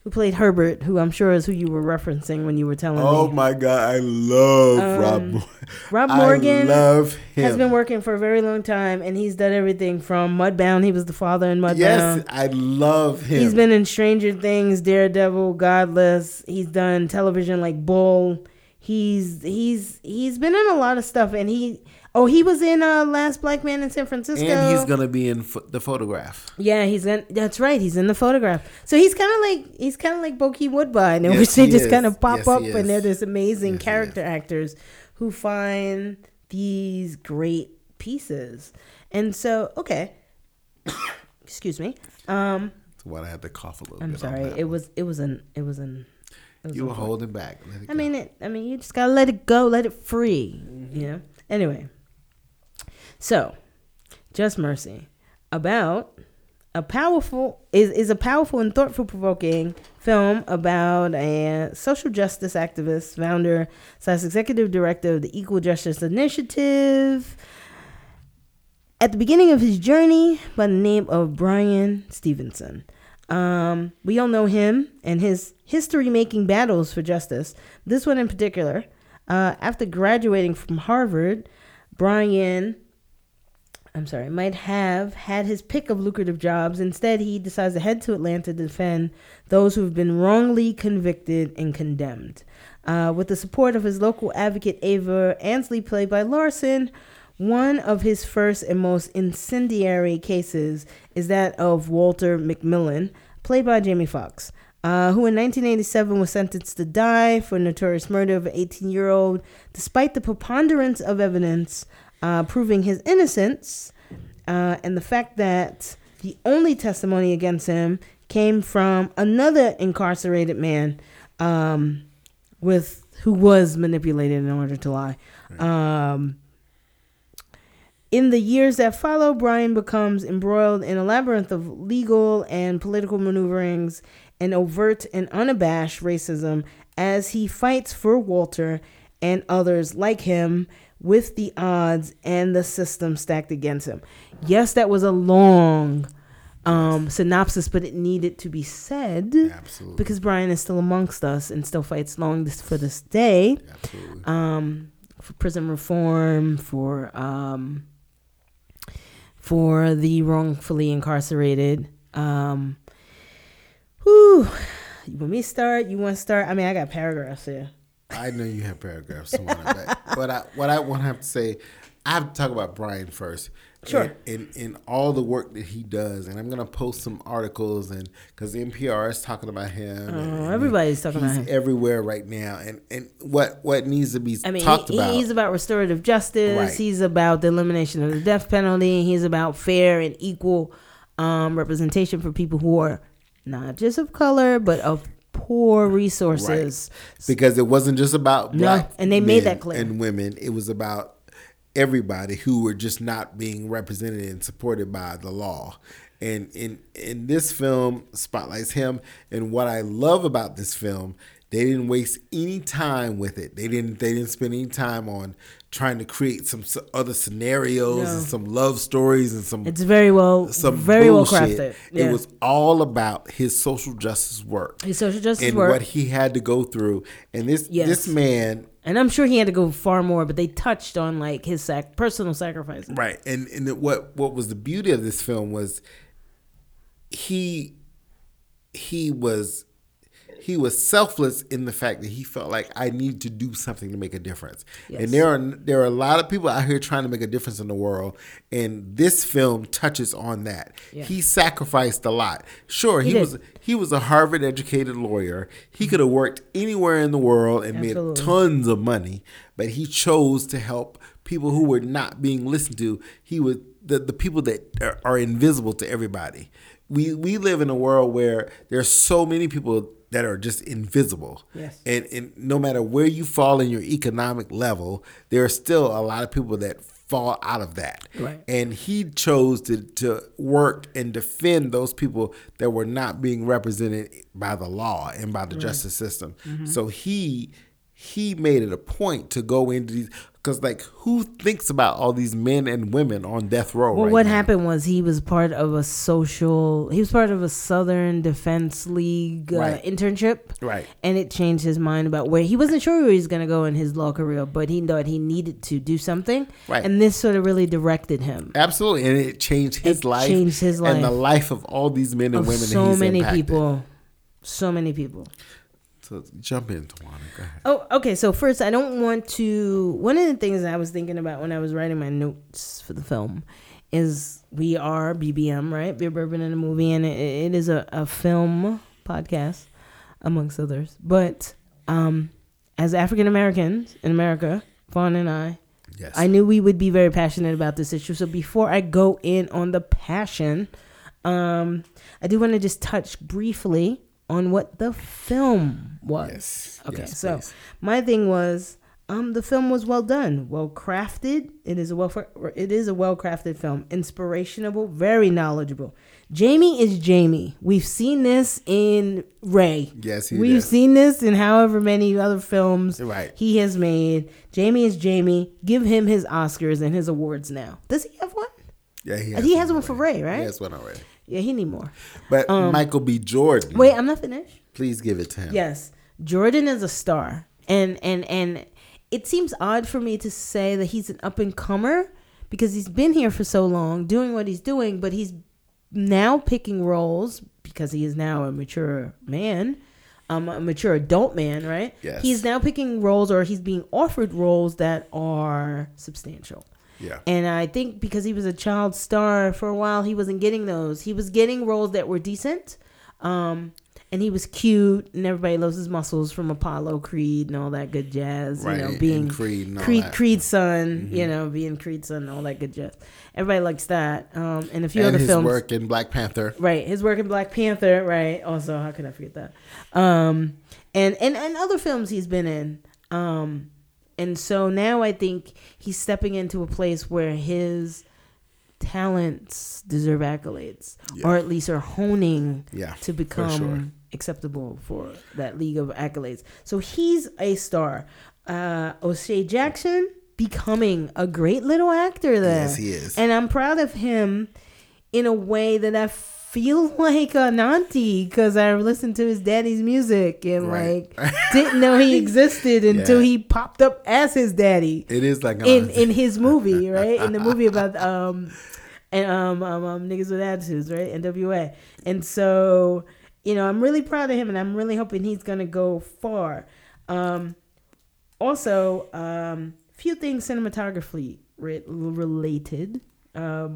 who played Herbert, who I'm sure is who you were referencing when you were telling oh me. Oh my god, I love Rob. Um, Rob I Morgan love him. has been working for a very long time, and he's done everything from Mudbound. He was the father in Mudbound. yes, I love him. He's been in Stranger Things, Daredevil, Godless. He's done television like Bull. He's he's he's been in a lot of stuff, and he oh he was in uh Last Black Man in San Francisco. and he's gonna be in the photograph. yeah, he's in. That's right. He's in the photograph. So he's kind of like he's kind of like Bokeem Woodbine, in Yes, which they just kind of pop Yes, up, and they're this amazing Yes, character actors who find these great pieces. And so, okay, excuse me. Um, That's why I had to cough a little I'm sorry. It was it was an it was an. You were holding back. I go. mean it. I mean you just gotta let it go, let it free. Mm-hmm. You know. Anyway, so just mercy about a powerful is is a powerful and thoughtful provoking film about a social justice activist, founder, slash executive director of the Equal Justice Initiative. At the beginning of his journey, by the name of Bryan Stevenson. Um, we all know him and his history making battles for justice. This one in particular, uh, after graduating from Harvard, Bryan, I'm sorry, might have had his pick of lucrative jobs. Instead, he decides to head to Atlanta to defend those who have been wrongly convicted and condemned. Uh, with the support of his local advocate, Eva Ansley, played by Larson, one of his first and most incendiary cases is that of Walter McMillian, played by Jamie Foxx, uh, who in 1987 was sentenced to die for notorious murder of an 18 year old, despite the preponderance of evidence uh, proving his innocence uh, and the fact that the only testimony against him came from another incarcerated man um, with who was manipulated in order to lie. Um, in the years that follow, Brian becomes embroiled in a labyrinth of legal and political maneuverings and overt and unabashed racism as he fights for Walter and others like him with the odds and the system stacked against him. Yes, that was a long um, synopsis, but it needed to be said Absolutely. because Bryan is still amongst us and still fights long this, for this day Absolutely. um, for prison reform, for um, for the wrongfully incarcerated. Um, whew. You want me to start? You want to start? I mean, I got paragraphs here. I know you have paragraphs somewhere, but I, what I want to have to say, I have to talk about Bryan first Sure. In, in in all the work that he does, and I'm gonna post some articles, and because NPR is talking about him, Oh, and everybody's talking about he's him. everywhere right now, and and what what needs to be I mean, talked he, about. he's about restorative justice. Right. He's about the elimination of the death penalty. He's about fair and equal um, representation for people who are not just of color, but of poor resources. because it wasn't just about No, black and they made that clear. and women it was about everybody who were just not being represented and supported by the law and in in this film spotlights him and what i love about this film they didn't waste any time with it they didn't they didn't spend any time on trying to create some other scenarios No. and some love stories and some It's very well, some very bullshit. well crafted. Yeah. It was all about his social justice work his social justice and work. what he had to go through. And this Yes. this man, and I'm sure he had to go far more, but they touched on like his sac- personal sacrifices. right? And and it- what what was the beauty of this film was he he was he was selfless in the fact that he felt like I need to do something to make a difference. Yes. And there are there are a lot of people out here trying to make a difference in the world, and this film touches on that. Yeah. He sacrificed a lot. Sure, he, did. was he was a Harvard educated lawyer. He could have worked anywhere in the world and Absolutely. made tons of money, but he chose to help people who were not being listened to. He was the, the people that are, are invisible to everybody. We we live in a world where there's so many people that are just invisible. Yes. And and no matter where you fall in your economic level, there are still a lot of people that fall out of that. Right. And he chose to to work and defend those people that were not being represented by the law and by the justice system. Mm-hmm. So he he made it a point to go into these because like who thinks about all these men and women on death row Well, right what now? happened was he was part of a social. He was part of a Southern Defense League uh, Right. internship, Right. and it changed his mind about where he wasn't sure where he was going to go in his law career, but he thought he needed to do something, Right. and this sort of really directed him. Absolutely, and it changed his It life, changed his life and the life. of all these men and Of women. so many impacted. people, so many people. So jump in, Tawana. Go ahead. Oh, okay. So first, I don't want to. One of the things I was thinking about when I was writing my notes for the film is we are BBM, right? Beer Bourbon in a movie, and it, it is a, a film podcast, amongst others. But um, as African Americans in America, Fawn and I, Yes, I knew we would be very passionate about this issue. So before I go in on the passion, um, I do want to just touch briefly on what the film was. Yes. Okay, Yes, so please. my thing was, um, the film was well done, well crafted. It is a well, it is a well crafted film, inspirational, very knowledgeable. Jamie is Jamie. We've seen this in Ray. Yes, he We've did. seen this in however many other films Right. he has made. Jamie is Jamie. Give him his Oscars and his awards now. Does he have one? Yeah, he has, He has one for Ray, right? He has one already. Yeah, he need more. But Michael B. Jordan, Um, Wait, I'm not finished. please give it to him. Yes, Jordan is a star, and and and it seems odd for me to say that he's an up and comer because he's been here for so long, doing what he's doing, but he's now picking roles because he is now a mature man, um, a mature adult man, right? Yes. He's now picking roles, or he's being offered roles that are substantial. Yeah. And I think because he was a child star for a while, he wasn't getting those. He was getting roles that were decent. Um, and he was cute, and everybody loves his muscles from Apollo Creed and all that good jazz. Right, You know, and being Creed and Creed, that. Mm-hmm. Creed's son. You know, being Creed's son, and all that good jazz. Everybody likes that. Um, and a few and other his films. work in Black Panther. Right, his work in Black Panther, right? Also, how could I forget that? Um, and and and other films he's been in. Um, and so now I think he's stepping into a place where his talents deserve accolades, Yeah. or at least are honing Yeah, to become sure. acceptable for that league of accolades. So he's a star. Uh, O'Shea Jackson becoming a great little actor there. Yes, he is. And I'm proud of him in a way that I feel like an auntie because I listened to his daddy's music and Right. like didn't know he existed until Yeah. he popped up as his daddy It is like in uh, in his movie, right? In the movie about um and um, um um niggas with attitudes, right? NWA. And so, you know, I'm really proud of him and I'm really hoping he's gonna go far. Um also, um few things cinematography re- related. um,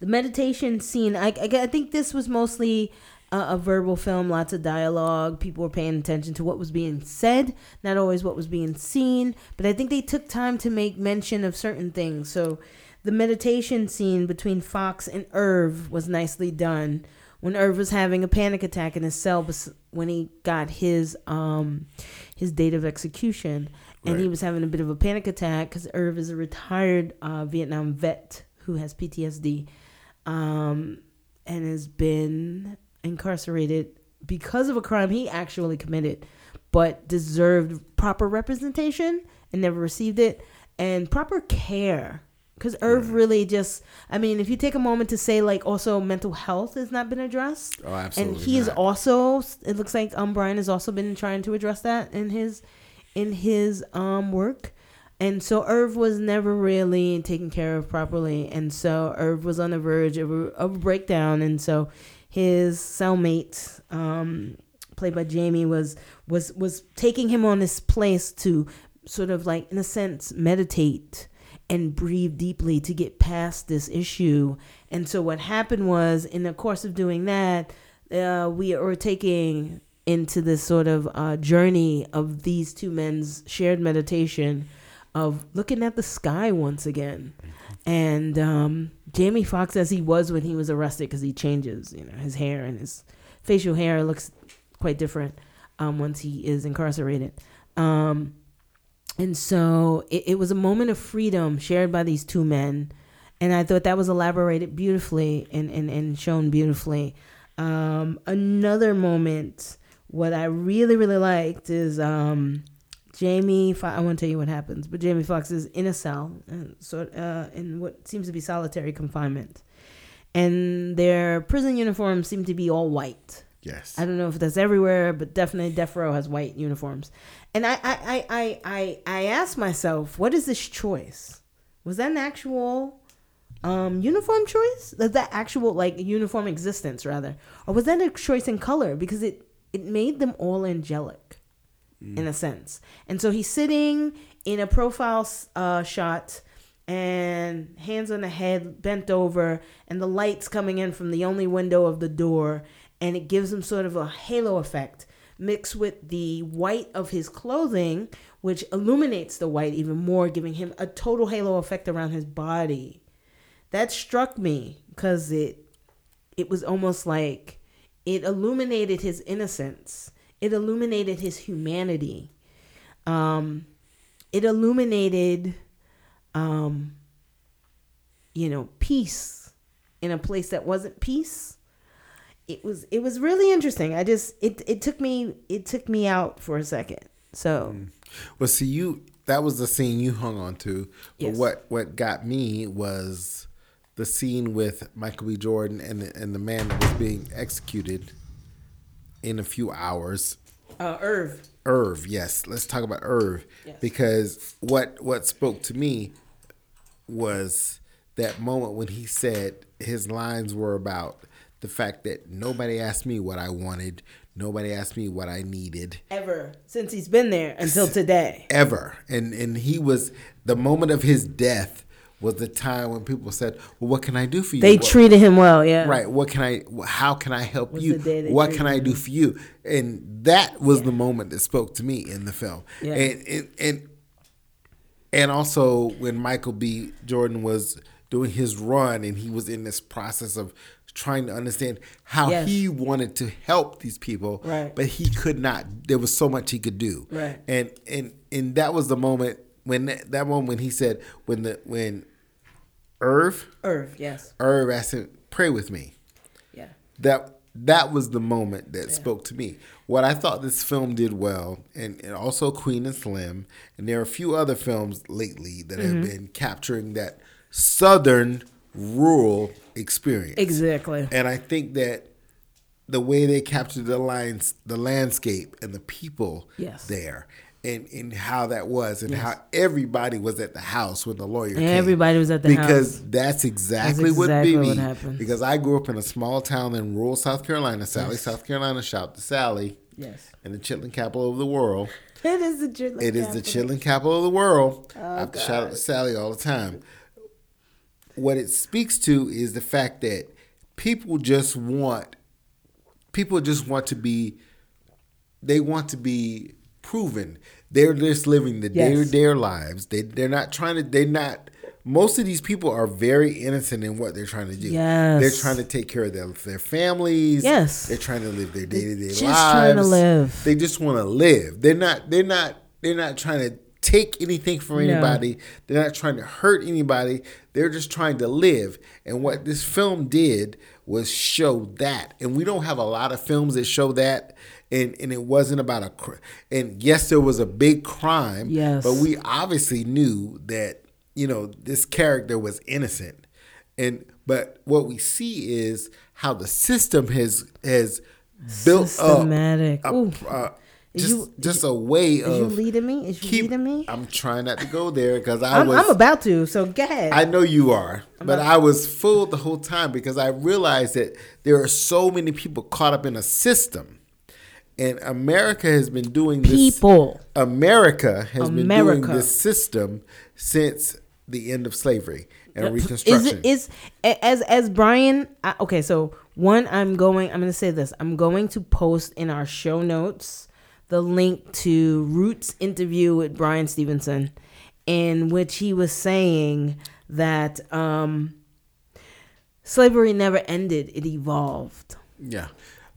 the meditation scene. I, I, I think this was mostly a, a verbal film, lots of dialogue. People were paying attention to what was being said, not always what was being seen. But I think they took time to make mention of certain things. So the meditation scene between Foxx and Irv was nicely done. When Irv was having a panic attack in his cell when he got his um his date of execution, and he was having a bit of a panic attack because Irv is a retired uh, Vietnam vet who has PTSD, um, and has been incarcerated because of a crime he actually committed, but deserved proper representation and never received it, and proper care. Because Irv really just, I mean, if you take a moment to say, like, also mental health has not been addressed. Oh, absolutely And he is not. also, it looks like um, Bryan has also been trying to address that in his, in his um work. And so Irv was never really taken care of properly. And so Irv was on the verge of a, of a breakdown. And so his cellmate, um, played by Jamie, was was was taking him on this place to sort of like, in a sense, meditate and breathe deeply to get past this issue. And so what happened was, in the course of doing that, uh, we were taking into this sort of uh, journey of these two men's shared meditation of looking at the sky once again. And um, Jamie Foxx, as he was when he was arrested, because he changes, you know, his hair and his facial hair looks quite different um, once he is incarcerated. Um, and so it, it was a moment of freedom shared by these two men. And I thought that was elaborated beautifully and, and, and shown beautifully. Um, another moment, what I really, really liked is um, Jamie. Fo- I won't tell you what happens, but Jamie Foxx is in a cell, uh, sort uh, in what seems to be solitary confinement, and their prison uniforms seem to be all white. Yes. I don't know if that's everywhere, but definitely Death Row has white uniforms. And I, I, I, I, I, I asked myself, what is this choice? Was that an actual um, uniform choice? Was that actual like uniform existence rather, or was that a choice in color? Because it it made them all angelic, in a sense. And so he's sitting in a profile uh, shot and hands on the head, bent over, and the lights coming in from the only window of the door, and it gives him sort of a halo effect mixed with the white of his clothing, which illuminates the white even more, giving him a total halo effect around his body. That struck me because it it was almost like it illuminated his innocence. It illuminated his humanity. Um, it illuminated, um, you know, peace in a place that wasn't peace. It was it was really interesting. I just it it took me it took me out for a second. So Well, see, you that was the scene you hung on to. Yes. But what what got me was the scene with Michael B. Jordan and the, and the man that was being executed in a few hours. uh, Irv, Irv, yes. Let's talk about Irv Yes. because what what spoke to me was that moment when he said his lines were about the fact that nobody asked me what I wanted, nobody asked me what I needed ever since he's been there until today. ever. And and he was the moment of his death was the time when people said, "Well, what can I do for you?" They What- treated him well, yeah. Right. What can I? How can I help you? the day they What can I do for you? And that was the moment that spoke to me in the film. Yeah. And, and and and also when Michael B. Jordan was doing his run and he was in this process of trying to understand how Yes. he wanted to help these people, Right. but he could not. There was so much he could do, Right. And and and that was the moment when that, that moment when he said when the when Irv Irv, yes, Irv asked him pray with me yeah, that that was the moment that spoke to me. What I thought this film did well, and, and also Queen and Slim, and there are a few other films lately that Mm-hmm. have been capturing that southern rural experience. exactly. And I think that the way they captured the lines, the landscape, and the people Yes. there, and, and how that was, and how everybody was at the house when the lawyer came. Everybody was at the because house. that's exactly, That's what exactly what me. happened. Because I grew up in a small town in rural South Carolina, Salley, South Carolina. Shout to Salley, Yes, and the chitlin capital of the world. it is the chitlin. Capital. It is the chitlin capital of the world. Oh, I have to shout out to Salley all the time. what it speaks to is the fact that people just want people just want to be they want to be proven. They're just living the day to Yes. day lives. They they're not trying to they're not most of these people are very innocent in what they're trying to do. Yes. They're trying to take care of their, their families. Yes. They're trying to live their day to day lives. just trying to live. They just want to live. They're not they're not they're not trying to take anything from No. anybody. They're not trying to hurt anybody. They're just trying to live. And what this film did was show that. And we don't have a lot of films that show that. And and it wasn't about a cr- and yes, there was a big crime. Yes. But we obviously knew that you know this character was innocent. And but what we see is how the system has has built Systematic. up Ooh. a, uh, just you- just a way Is you of leading me? Is you keep. leading me? I'm trying not to go there because I I'm, was. I'm about to. So go ahead. I know you are, but I was fooled the whole time because I realized that there are so many people caught up in a system, and America has been doing this. People. America has been doing this system since the end of slavery and Is Reconstruction. is a- as as Bryan? I, okay, so one, I'm going. I'm going to say this. I'm going to post in our show notes the link to Roots interview with Bryan Stevenson, in which he was saying that um, slavery never ended; it evolved. Yeah.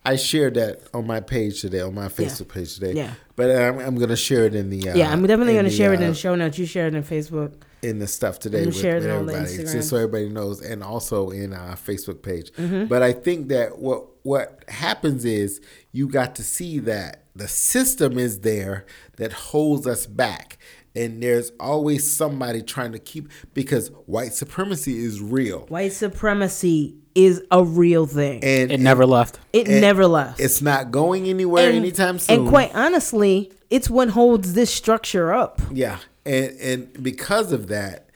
I shared that on my page today, on my Facebook page today. Yeah. But I'm, I'm going to share it in the. Uh, yeah, I'm definitely going to share it in uh, the show notes. You share it in Facebook. in the stuff today with, share it with everybody, just so everybody knows, and also in our Facebook page. Mm-hmm. But I think that what what happens is you got to see that the system is there that holds us back, and there's always somebody trying to keep because white supremacy is real, White supremacy is a real thing. and It never left. it never left. It's not going anywhere anytime soon. And quite honestly, it's what holds this structure up. Yeah, and and because of that,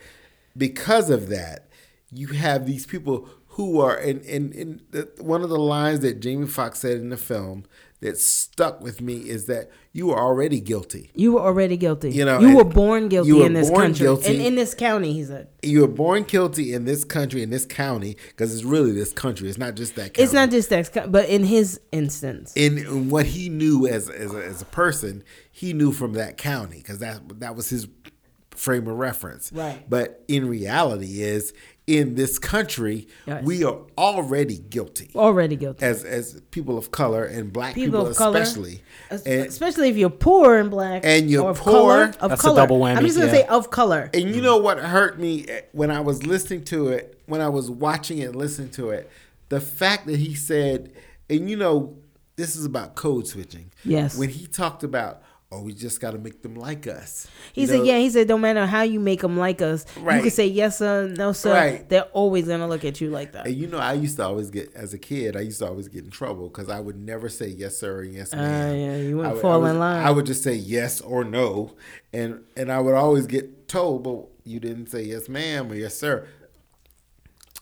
because of that, you have these people who are and and, and the, one of the lines that Jamie Foxx said in the film that stuck with me is that you were already guilty. You were already guilty. You know, you were born guilty you were in this born country. guilty. In, in this county, he said. You were born guilty in this country, in this county, because it's really this country. It's not just that. County. It's not just that, but in his instance. in, in what he knew as as a, as a person, he knew from that county because that that was his frame of reference. Right. But in reality, is in this country, Yes. we are already guilty already guilty. as as people of color and black People people, of color, especially. Es- And, Especially if you're poor and black. And you're or of poor. Color, of That's a color. double I'm just going to yeah. say of color. and you know what hurt me eh, when I was listening to it, when I was watching it, and listening to it, the fact that he said, and you know, this is about code switching. Yes. When he talked about, oh, we just got to make them like us. He You said, know, yeah, he said, no matter how you make them like us, you can say yes, sir, no, sir. Right. They're always going to look at you like that. And you know, I used to always get, as a kid, I used to always get in trouble because I would never say yes, sir, or yes, ma'am. Ah, yeah, you wouldn't would- fall in line. I would just say yes or no, and and I would always get told, but you didn't say yes, ma'am, or yes, sir.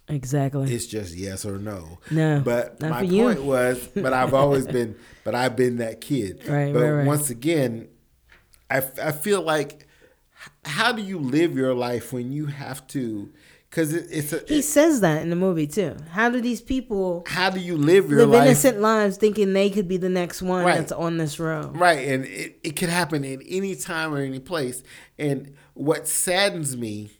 Exactly. It's just yes or no. No, But not my for you. point was, but I've always been, but I've been that kid. Right, But right, right. once again, I, I feel like, how do you live your life when you have to? Because it, it's a. He says that in the movie too. How do these people how do you live your live life? innocent lives thinking they could be the next one Right. that's on this road? Right, and it, it could happen in any time or any place. And what saddens me,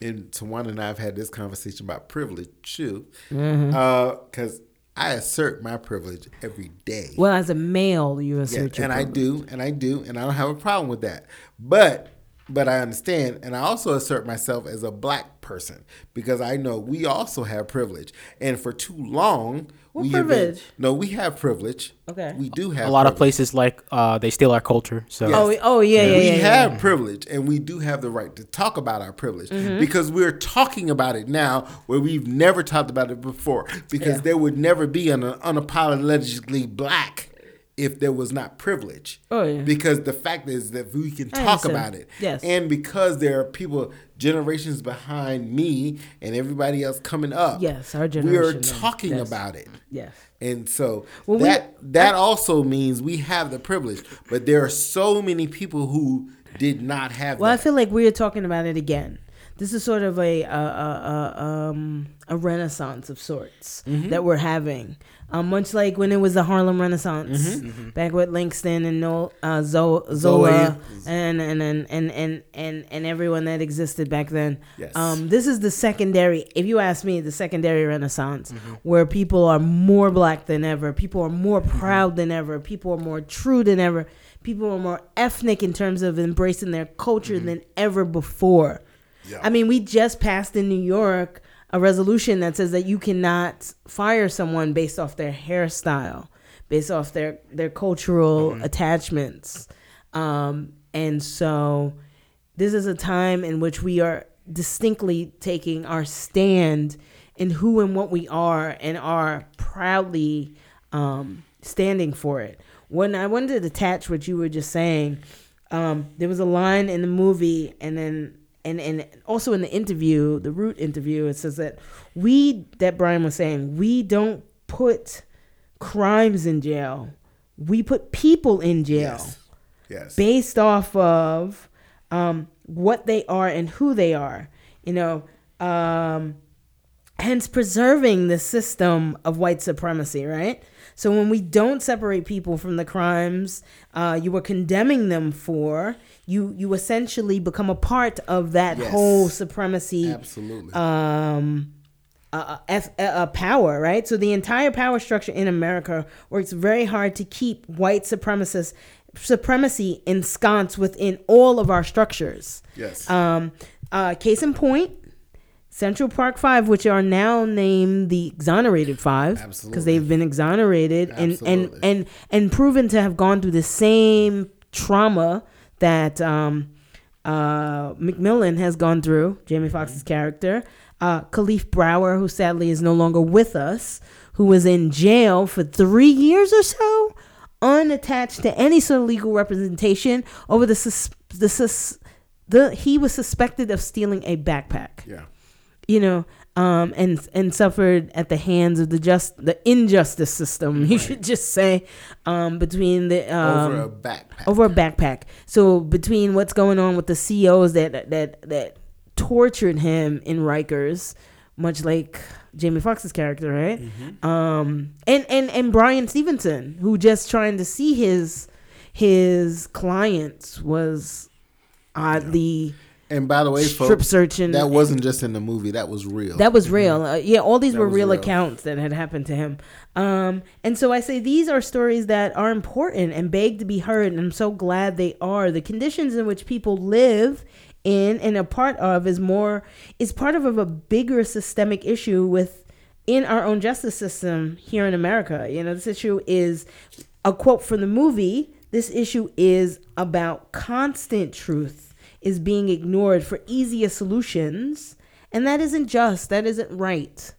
and Tawana and I have had this conversation about privilege too, mm-hmm. uh, because I assert my privilege every day. Well, as a male, you assert your and I do, and I do, and I don't have a problem with that. But but I understand, and I also assert myself as a black person because I know we also have privilege, and for too long What we have been- privilege? no, we have privilege. Okay. we do have A lot of places like uh, they steal our culture. So Yes. Oh, oh yeah, yeah, we yeah. yeah, have yeah. privilege and we do have the right to talk about our privilege Mm-hmm. because we're talking about it now where we've never talked about it before because Yeah. there would never be an unapologetically black if there was not privilege. Oh, yeah. Because the fact is that we can talk about it. Yes. And because there are people generations behind me and everybody else coming up. Yes, our generation. We are talking yes. about it. Yes. And so Well, we- that that also means we have the privilege, but there are so many people who did not have Well, I feel like we're talking about it again. this is sort of a a, a, a, um, a renaissance of sorts Mm-hmm. that we're having. Um, much like when it was the Harlem Renaissance, Mm-hmm. back with Langston and Noel, uh, Zo- Zola, Zoe. and, and, and, and, and, and, and everyone that existed back then. Yes. Um, this is the secondary, if you ask me, the secondary Renaissance, where people are more black than ever, people are more proud than ever, people are more true than ever, people are more ethnic in terms of embracing their culture than ever before. Yeah. I mean, we just passed in New York a resolution that says that you cannot fire someone based off their hairstyle, based off their their cultural attachments, um, and so this is a time in which we are distinctly taking our stand in who and what we are, and are proudly um, standing for it. When I wanted to attach what you were just saying, um, there was a line in the movie, and then and and also in the interview, the root interview, it says that we that Bryan was saying we don't put crimes in jail, we put people in jail yes. Yes. based off of um, what they are and who they are. You know, um, hence preserving the system of white supremacy, right? So when we don't separate people from the crimes uh, you were condemning them for, you you essentially become a part of that Yes. whole supremacy Absolutely. um, uh, uh, uh, power, right? So the entire power structure in America works very hard to keep white supremacists supremacy ensconced within all of our structures. yes. Um, uh, case in point, Central Park Five, which are now named the exonerated five, because they've been exonerated and, and and and proven to have gone through the same trauma that um, uh, McMillian has gone through. Jamie Foxx's character, uh, Kalief Browder, who sadly is no longer with us, who was in jail for three years or so, unattached to any sort of legal representation over the sus- the sus- the he was suspected of stealing a backpack yeah. you know, um, and and suffered at the hands of the just the injustice system. You should just say um, between the um, Over a backpack. over a backpack. So between what's going on with the CEOs that that that tortured him in Rikers, much like Jamie Foxx's character, right? Um, and and and Bryan Stevenson, who just trying to see his his clients was oddly And by the way, strip folks, searching. that wasn't just in the movie. That was real. That was real. Uh, yeah, all these That were real, real. accounts that had happened to him. Um, and so I say these are stories that are important and beg to be heard. And I'm so glad they are. The conditions in which people live in and a part of is more is part of a bigger systemic issue with in our own justice system here in America. You know, this issue is a quote from the movie. This issue is about constant truth is being ignored for easier solutions, and that isn't just. That isn't right,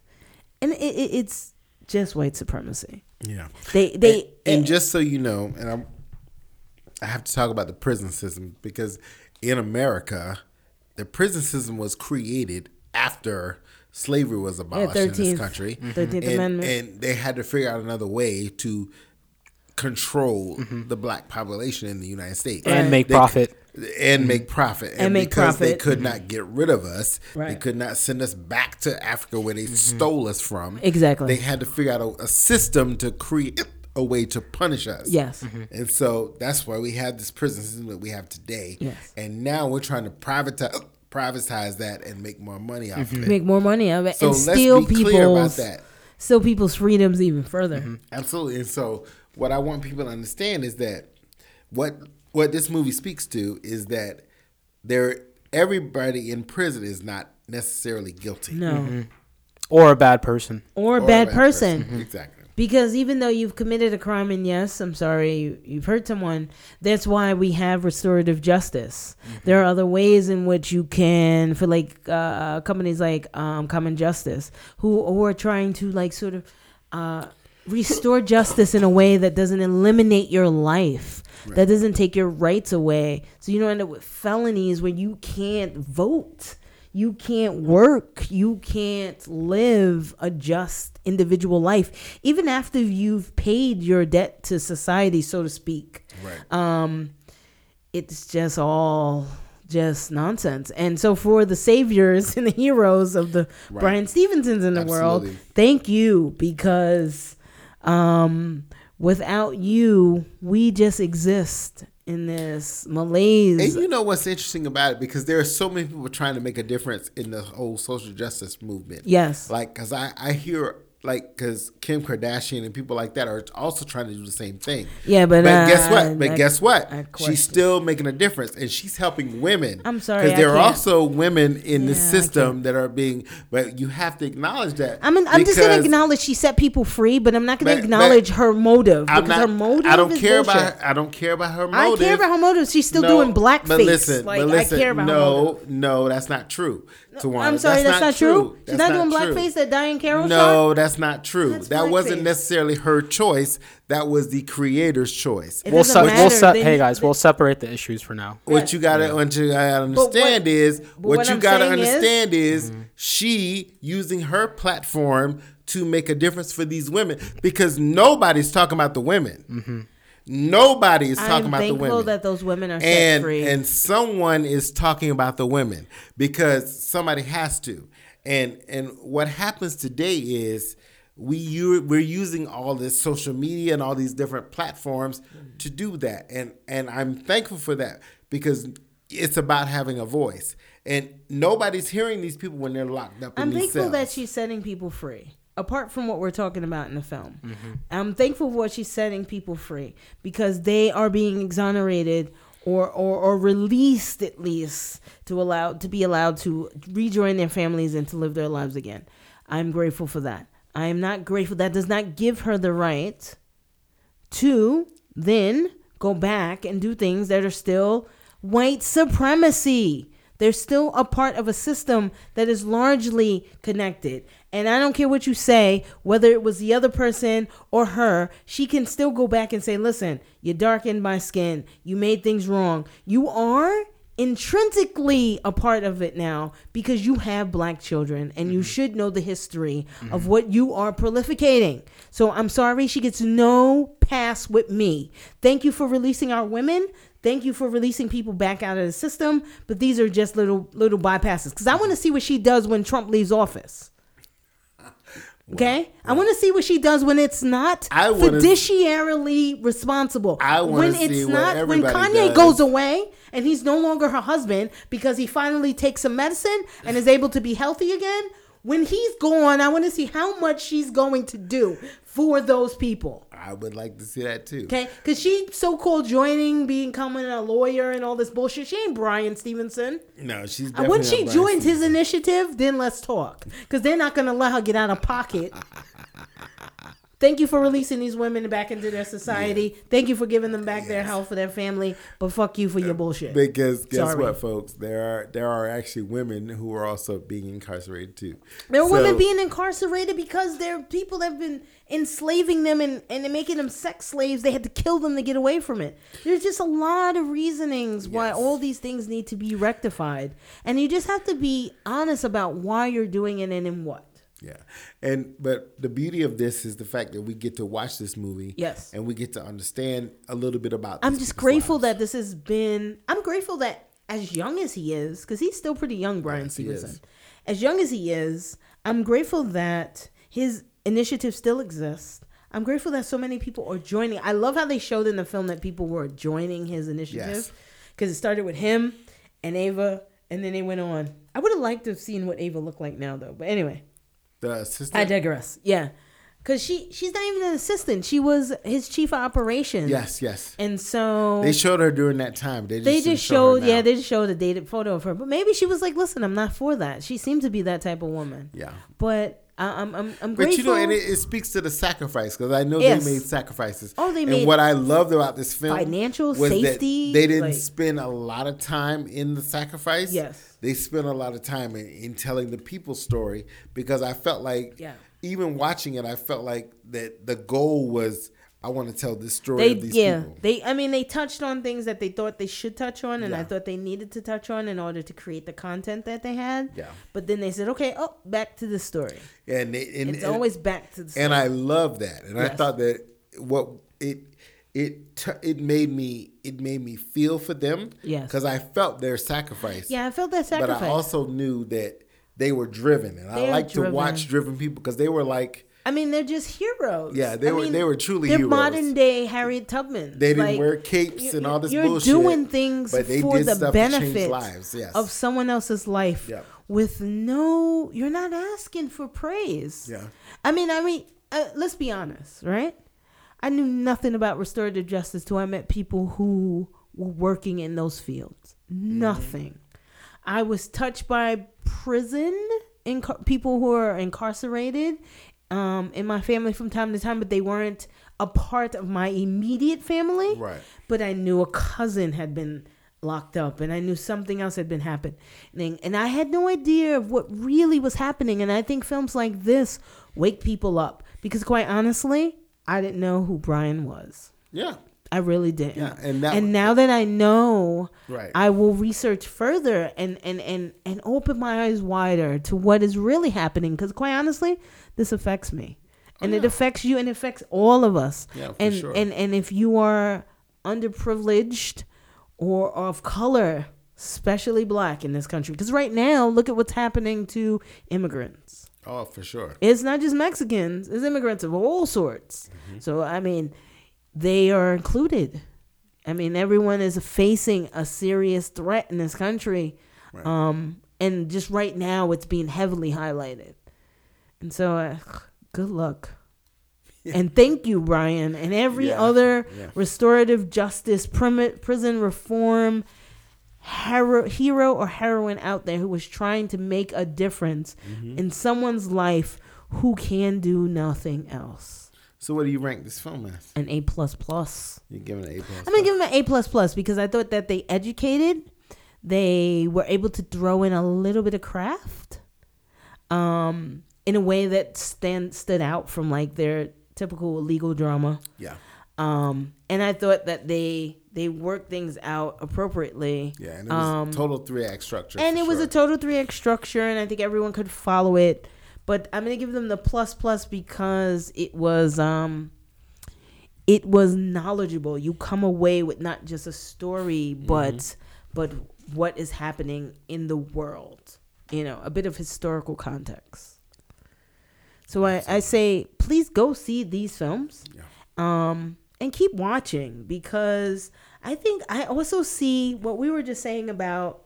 and it, it, it's just white supremacy. yeah. They they and, and just so you know, and I'm, I have to talk about the prison system because in America, the prison system was created after slavery was abolished in 13th this country. Mm-hmm. 13th and, Amendment. and they had to figure out another way to control mm-hmm. the black population in the United States and make They- profit. And make profit. And, make because they could not get rid of us, they could not send us back to Africa where they mm-hmm. stole us from. Exactly. They had to figure out a, a system to create a way to punish us. Yes. Mm-hmm. And so that's why we have this prison system that we have today. Yes. And now we're trying to privatize privatize that and make more money off mm-hmm. of it. make more money of it So and steal be clear about people's that. steal people's freedoms even further. Absolutely. And so what I want people to understand is that what what this movie speaks to is that there everybody in prison is not necessarily guilty. No, Or a bad person. or a Or a bad, person. Exactly. Because even though you've committed a crime, and yes, I'm sorry, you, you've hurt someone, that's why we have restorative justice. There are other ways in which you can, for like uh, companies like um, Common Justice, who, who are trying to like sort of uh, restore justice in a way that doesn't eliminate your life, that doesn't take your rights away. So you don't end up with felonies where you can't vote you can't work you can't live a just individual life even after you've paid your debt to society so to speak Right. um it's just all just nonsense. And so for the saviors and the heroes of the Right. Bryan Stevensons in the world, thank you because um, without you, we just exist in this malaise. And you know what's interesting about it? Because there are so many people trying to make a difference in the whole social justice movement. yes. Like, because I, I hear, like, because Kim Kardashian and people like that are also trying to do the same thing. Yeah, but, But uh, guess what? But I- guess what? I. She's still making a difference, and she's helping women. I'm sorry, because there are also women in the Yeah, I system that are being. But you have to acknowledge that. I'm, I'm just going to acknowledge she set people free, but I'm not going to acknowledge her motive I'm because not. her motive I don't care bullshit. about. I don't care about her motive. I care about her motive. She's still No, doing blackface. But listen, like but listen, I care about her no, no, that's not true. Tawana. I'm sorry, that's, not true. She's That's not, doing true. blackface that Diane Carroll. No, that's not true. That's that wasn't blackface. necessarily her choice. That was the creator's choice. It We'll, doesn't se- matter. we'll se- hey guys, they- we'll separate the issues for now. What you gotta, what you gotta understand is, what, what you I'm gotta saying is- understand is, mm-hmm. she using her platform to make a difference for these women because nobody's talking about the women. Mm-hmm. Nobody is talking I'm about the women. that those women are set and free. and someone is talking about the women because somebody has to and and what happens today is we u- we're using all this social media and all these different platforms to do that and and I'm thankful for that because it's about having a voice and nobody's hearing these people when they're locked up in I'm thankful cells. that she's setting people free. Apart from what we're talking about in the film, Mm-hmm. I'm thankful for what she's setting people free because they are being exonerated or, or or released at least to allow to be allowed to rejoin their families and to live their lives again. I'm grateful for that. I am not grateful. That does not give her the right to then go back and do things that are still white supremacy. They're still a part of a system that is largely connected. And I don't care what you say, whether it was the other person or her, she can still go back and say, listen, you darkened my skin. You made things wrong. You are intrinsically a part of it now because you have black children and you mm-hmm. should know the history of mm-hmm. what you are prolificating. So I'm sorry she gets no pass with me. Thank you for releasing our women. Thank you for releasing people back out of the system, but these are just little little bypasses cuz I want to see what she does when Trump leaves office. Okay, I want to see what she does when it's not fiduciarily responsible. I wanna when see not when Kanye does. goes away and he's no longer her husband because he finally takes some medicine and is able to be healthy again. When he's gone, I want to see how much she's going to do for those people. I would like to see that too. Okay, because she so-called joining, becoming a lawyer and all this bullshit. She ain't Bryan Stevenson. No, she's uh, when not she Bryan joins his initiative, then let's talk. Because they're not going to let her get out of pocket. Thank you for releasing these women back into their society. Thank you for giving them back their health for their family. But fuck you for your bullshit. Because guess Sorry. what, folks? There are there are actually women who are also being incarcerated too. There are women being incarcerated because there are people that have been enslaving them and, and making them sex slaves. They had to kill them to get away from it. There's just a lot of reasonings why Yes. all these things need to be rectified. And you just have to be honest about why you're doing it and in what. Yeah, and but the beauty of this is the fact that we get to watch this movie. Yes. and we get to understand a little bit about. I'm just grateful lives. that this has been. I'm grateful that as young as he is, because he's still pretty young, Bryan Yes, Stevenson. As young as he is, I'm grateful that his initiative still exists. I'm grateful that so many people are joining. I love how they showed in the film that people were joining his initiative Yes. because it started with him and Eva, and then they went on. I would have liked to have seen what Eva looked like now, though. But anyway, the assistant. I digress. Yeah, because she she's not even an assistant. She was his chief of operations. yes, yes. and so They showed her during that time. They just, they just show showed, yeah, they just showed a dated photo of her. But maybe she was like, "Listen, I'm not for that." She seemed to be that type of woman. yeah. But I'm, I'm, I'm But you know, and it, it speaks to the sacrifice because I know Yes. they made sacrifices. Oh, they made. and what I loved about this film, financial was that safety, they didn't like- spend a lot of time in the sacrifice. Yes. they spent a lot of time in, in telling the people's story because I felt like, Yeah. even watching it, I felt like that the goal was I want to tell this story they, of these yeah, people. they. I mean, they touched on things that they thought they should touch on, and I thought they needed to touch on in order to create the content that they had. Yeah. But then they said, "Okay, oh, back to the story." and, they, and It's and- always back to the story. and I love that. And I thought that what it it t- it made me it made me feel for them. Yes. because I felt their sacrifice. Yeah, I felt that sacrifice. But I also knew that they were driven, and They I like to watch driven people because they were like I mean, they're just heroes. Yeah, they I were- mean, they were truly they're heroes. modern day Harriet Tubman. they didn't Like, wear capes and all this you're bullshit. doing things but they for did the stuff benefit lives. Yes. of someone else's life Yep. with no. You're not asking for praise. Yeah. I mean, I mean, uh, let's be honest, right? I knew nothing about restorative justice till I met people who were working in those fields. Nothing. I was touched by prison incar- people who are incarcerated um, in my family from time to time, but they weren't a part of my immediate family. Right. But I knew a cousin had been locked up, and I knew something else had been happening, and I had no idea of what really was happening. And I think films like this wake people up because, quite honestly, I didn't know who Bryan was. Yeah. I really didn't. Yeah, and and now that I know, Right. I will research further and and and and open my eyes wider to what is really happening. Because quite honestly, this affects me, and it affects you, and it affects all of us. Oh, Yeah, for and sure. and and if you are underprivileged or of color, especially black in this country, because right now, look at what's happening to immigrants. Oh, for sure. It's not just Mexicans, it's immigrants of all sorts. Mm-hmm. So, I mean, they are included. I mean, everyone is facing a serious threat in this country. Right. Um, and just right now, it's being heavily highlighted. And so, uh, good luck. And thank you, Bryan, and every Yeah, other yeah. restorative justice, prim- prison reform hero, hero or heroine out there who was trying to make a difference Mm-hmm. in someone's life who can do nothing else. So, what do you rank this film as? An A plus plus. You're giving it an A plus. I'm gonna give them an A plus plus because I thought that they educated, they were able to throw in a little bit of craft, um, in a way that stand stood out from like their typical legal drama. Yeah. Um, and I thought that they they worked things out appropriately. Yeah, and it was Um, a total three act structure. and it was a total three act structure, and I think everyone could follow it. But I'm gonna give them the plus plus because it was um, it was knowledgeable. You come away with not just a story, but but what is happening in the world. You know, a bit of historical context. So I, I say, please go see these films Yeah. um, and keep watching because I think I also see what we were just saying about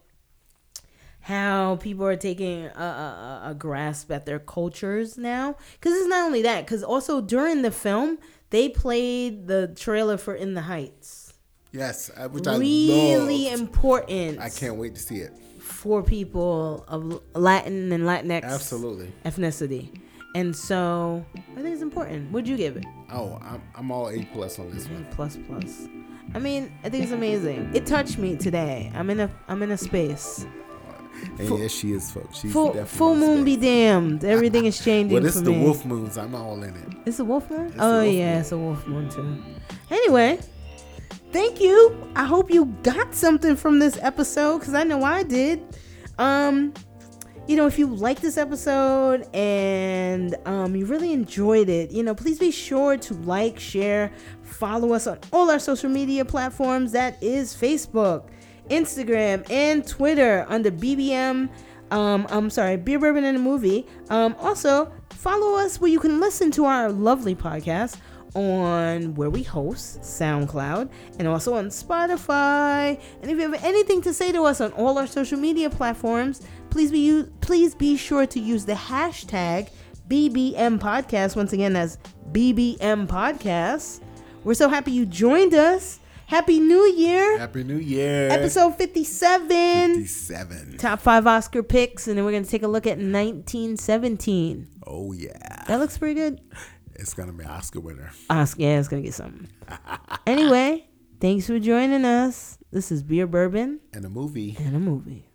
how people are taking a, a, a grasp at their cultures now. Because it's not only that, because also during the film, they played the trailer for In the Heights. Yes, I- which I Really loved. important I can't wait to see it. for people of Latin and Latinx Absolutely. ethnicity. And so I think it's important. What would you give it? Oh, I'm, I'm all A plus on this one. plus plus. I mean, I think it's amazing. It touched me today. I'm in a I'm in a space. And Full- yes, she is, folks. She's Full full moon be damned. Everything is changing Well, this is the me. wolf moons. I'm all in it. It's a wolf moon. It's oh wolf yeah, moon. it's a wolf moon too. Anyway, thank you. I hope you got something from this episode because I know I did. Um, you know, if you like this episode and um, you really enjoyed it, you know, please be sure to like, share, follow us on all our social media platforms. That is Facebook, Instagram, and Twitter under BBM. Um, I'm sorry, Beer Bourbon and a Movie. Um, also, follow us where you can listen to our lovely podcast on where we host SoundCloud and also on Spotify. And if you have anything to say to us on all our social media platforms, please be u- please be sure to use the hashtag BBM Podcast. Once again, that's BBM Podcast. We're so happy you joined us. Happy New Year. Happy New Year. Episode 57. 57. Top five Oscar picks, and then we're going to take a look at 1917. Oh, yeah. That looks pretty good. It's going to be Oscar winner. Oscar, yeah, it's going to get something. anyway, thanks for joining us. This is Beer Bourbon. And a movie. And a movie.